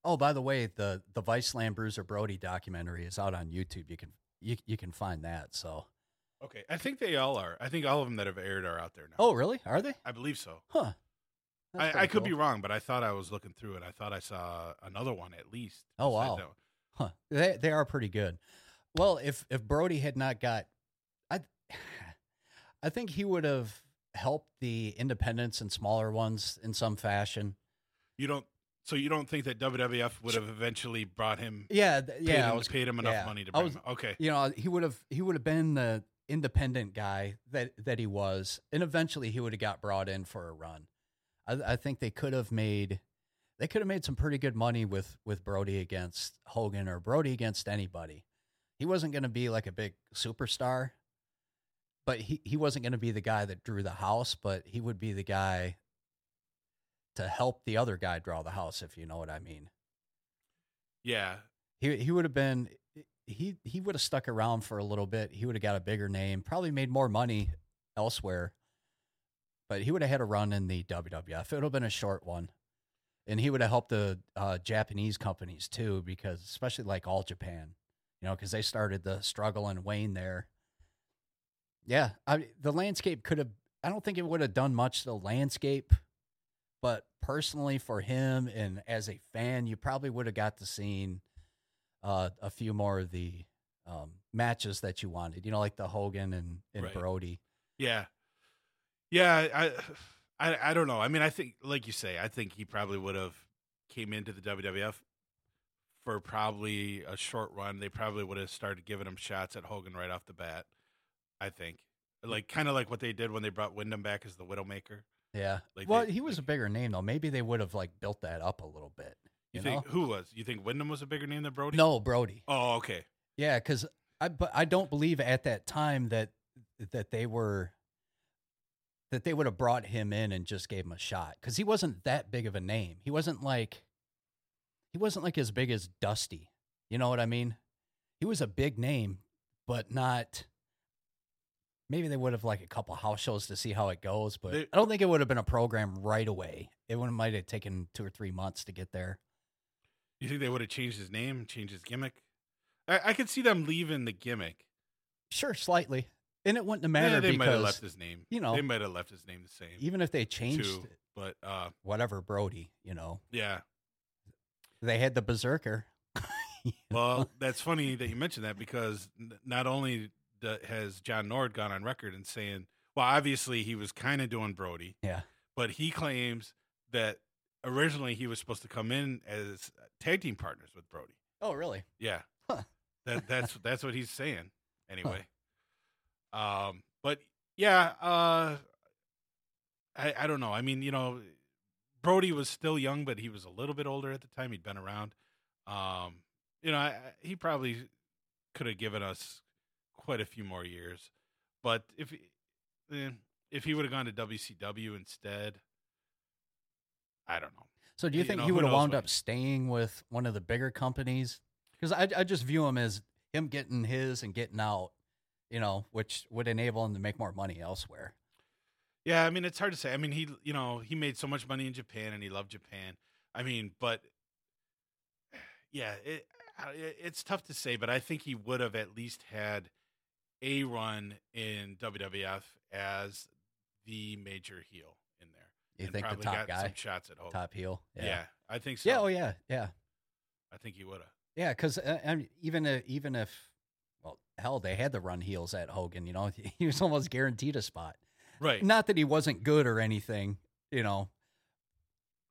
Oh, by the way, the the Viceland Bruiser Brody documentary is out on YouTube. You can you you can find that. So. Okay, I think they all are. I think all of them that have aired are out there now. Oh, really? Are they? I believe so. Huh. That's I, I pretty could be wrong, but I thought I was looking through it. I thought I saw another one at least. Oh, wow. Huh. They they are pretty good. Well, if if Brody had not got, I I think he would have helped the independents and smaller ones in some fashion. You don't. So you don't think that WWF would have eventually brought him? Yeah, th- Paid yeah. him, I was, paid him enough yeah. money to bring was- him. Okay. you know, he would have he would have been the independent guy that that he was, and eventually he would have got brought in for a run. I, I think they could have made they could have made some pretty good money with with Brody against Hogan or Brody against anybody. He wasn't going to be like a big superstar, but he he wasn't going to be the guy that drew the house, but he would be the guy to help the other guy draw the house, if you know what I mean Yeah. he he would have been he he would have stuck around for a little bit. He would have got a bigger name, probably made more money elsewhere. But he would have had a run in the WWF. It would have been a short one, and he would have helped the uh, Japanese companies too, because especially like All Japan, you know, because they started the struggle and wane there. Yeah, I, the landscape could have. I don't think it would have done much to the landscape, but personally for him and as a fan, you probably would have got to seen uh, a few more of the um, matches that you wanted. You know, like the Hogan and, and Right. Brody. Yeah. Yeah. I, I. I don't know. I mean, I think, like you say, I think he probably would have came into the WWF for probably a short run. They probably would have started giving him shots at Hogan right off the bat. I think, like kind of like what they did when they brought Windham back as the Widowmaker. Yeah. Like well, they- he was a bigger name though. Maybe they would have like built that up a little bit. You, You, think know? who was? You think Windham was a bigger name than Brody? No, Brody. Oh, okay. Yeah, because I but I don't believe at that time that that they were that they would have brought him in and just gave him a shot because he wasn't that big of a name. He wasn't like he wasn't like as big as Dusty. You know what I mean? He was a big name, but not. Maybe they would have like a couple house shows to see how it goes, but They- I don't think it would have been a program right away. It would might have taken two or three months to get there. You think they would have changed his name, changed his gimmick? I, I could see them leaving the gimmick. Sure, slightly, and it wouldn't have Yeah, mattered they might have left his name. you know, they might have left his name the same. even if they changed too. But uh, whatever Brody, you know, yeah. they had the Berserker. Well, that's funny that you mentioned that because not only has John Nord gone on record and saying, well, obviously he was kind of doing Brody, yeah, but he claims that originally he was supposed to come in as tag team partners with Brody. oh really? Yeah. Huh. That that's that's what he's saying. Anyway. Um but yeah, uh I I don't know. I mean, you know, Brody was still young, but he was a little bit older at the time. He'd been around. Um, you know, I- he probably could have given us quite a few more years. But if he- eh, if he would have gone to WCW instead, I don't know. So do you You think know, he would have wound up staying with one of the bigger companies? Because I I just view him as him getting his and getting out, you know, which would enable him to make more money elsewhere. Yeah, I mean it's hard to say. I mean he, you know, he made so much money in Japan and he loved Japan. I mean, but yeah, it it's tough to say. But I think he would have at least had a run in WWF as the major heel in there. You and think the probably top got guy, some shots at top heel? Yeah. I think so. Yeah. Oh yeah. Yeah. I think he would have. Yeah. Because uh, I mean, even uh, even if, well, hell, they had to run heels at Hogan. You know, he was almost guaranteed a spot. Right. Not that he wasn't good or anything. You know.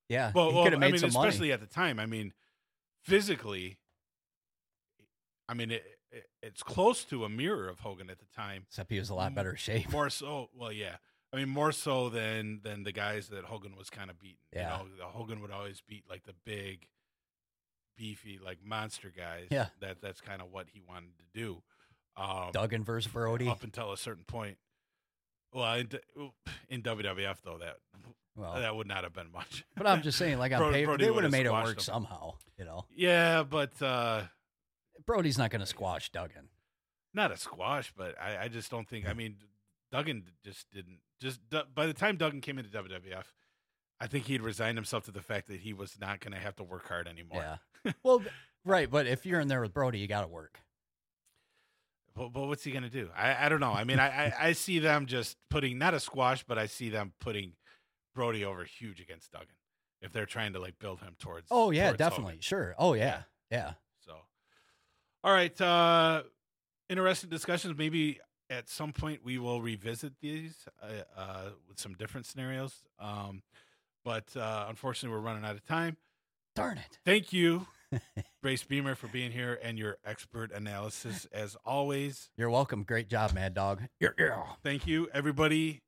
Yeah, well, well I mean, some money. especially at the time. I mean, physically, I mean, it, it's close to a mirror of Hogan at the time. Except he was a lot better shape. More so, well, yeah. I mean, more so than than the guys that Hogan was kind of beating. Yeah. You know, the Hogan would always beat like the big, beefy, like monster guys. Yeah. That that's kind of what he wanted to do. Um, Duggan versus Brody. up until a certain point. Well, in, in WWF though, that Well, that would not have been much. but I'm just saying, like on paper, Brody they would would've made it work him. somehow. You know, yeah, but uh, Brody's not going to squash Duggan. not a squash. But I, I just don't think. I mean, Duggan just didn't. Just by the time Duggan came into WWF, I think he'd resigned himself to the fact that he was not going to have to work hard anymore. Yeah. well, right, but if you're in there with Brody, you got to work. But, but what's he going to do? I, I don't know. I mean, I, I, I see them just putting not a squash, but I see them putting Brody over huge against Duggan if they're trying to like build him towards. Oh yeah, towards Hogan. definitely, sure. Oh yeah, yeah. So, all right. Uh, interesting discussions. Maybe at some point we will revisit these uh, uh, with some different scenarios. Um, but uh, unfortunately, we're running out of time. Darn it. Thank you, Brace Beemer, for being here and your expert analysis as always. You're welcome. Great job, Mad Dog. Yeah, yeah. Thank you, everybody.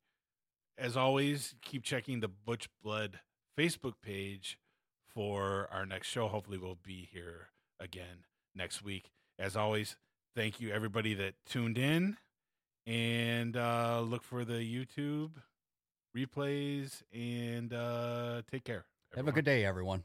As always, keep checking the Butch Blood Facebook page for our next show. Hopefully, we'll be here again next week. As always, thank you, everybody that tuned in. And uh, look for the YouTube replays and uh, take care. Have a good day, everyone.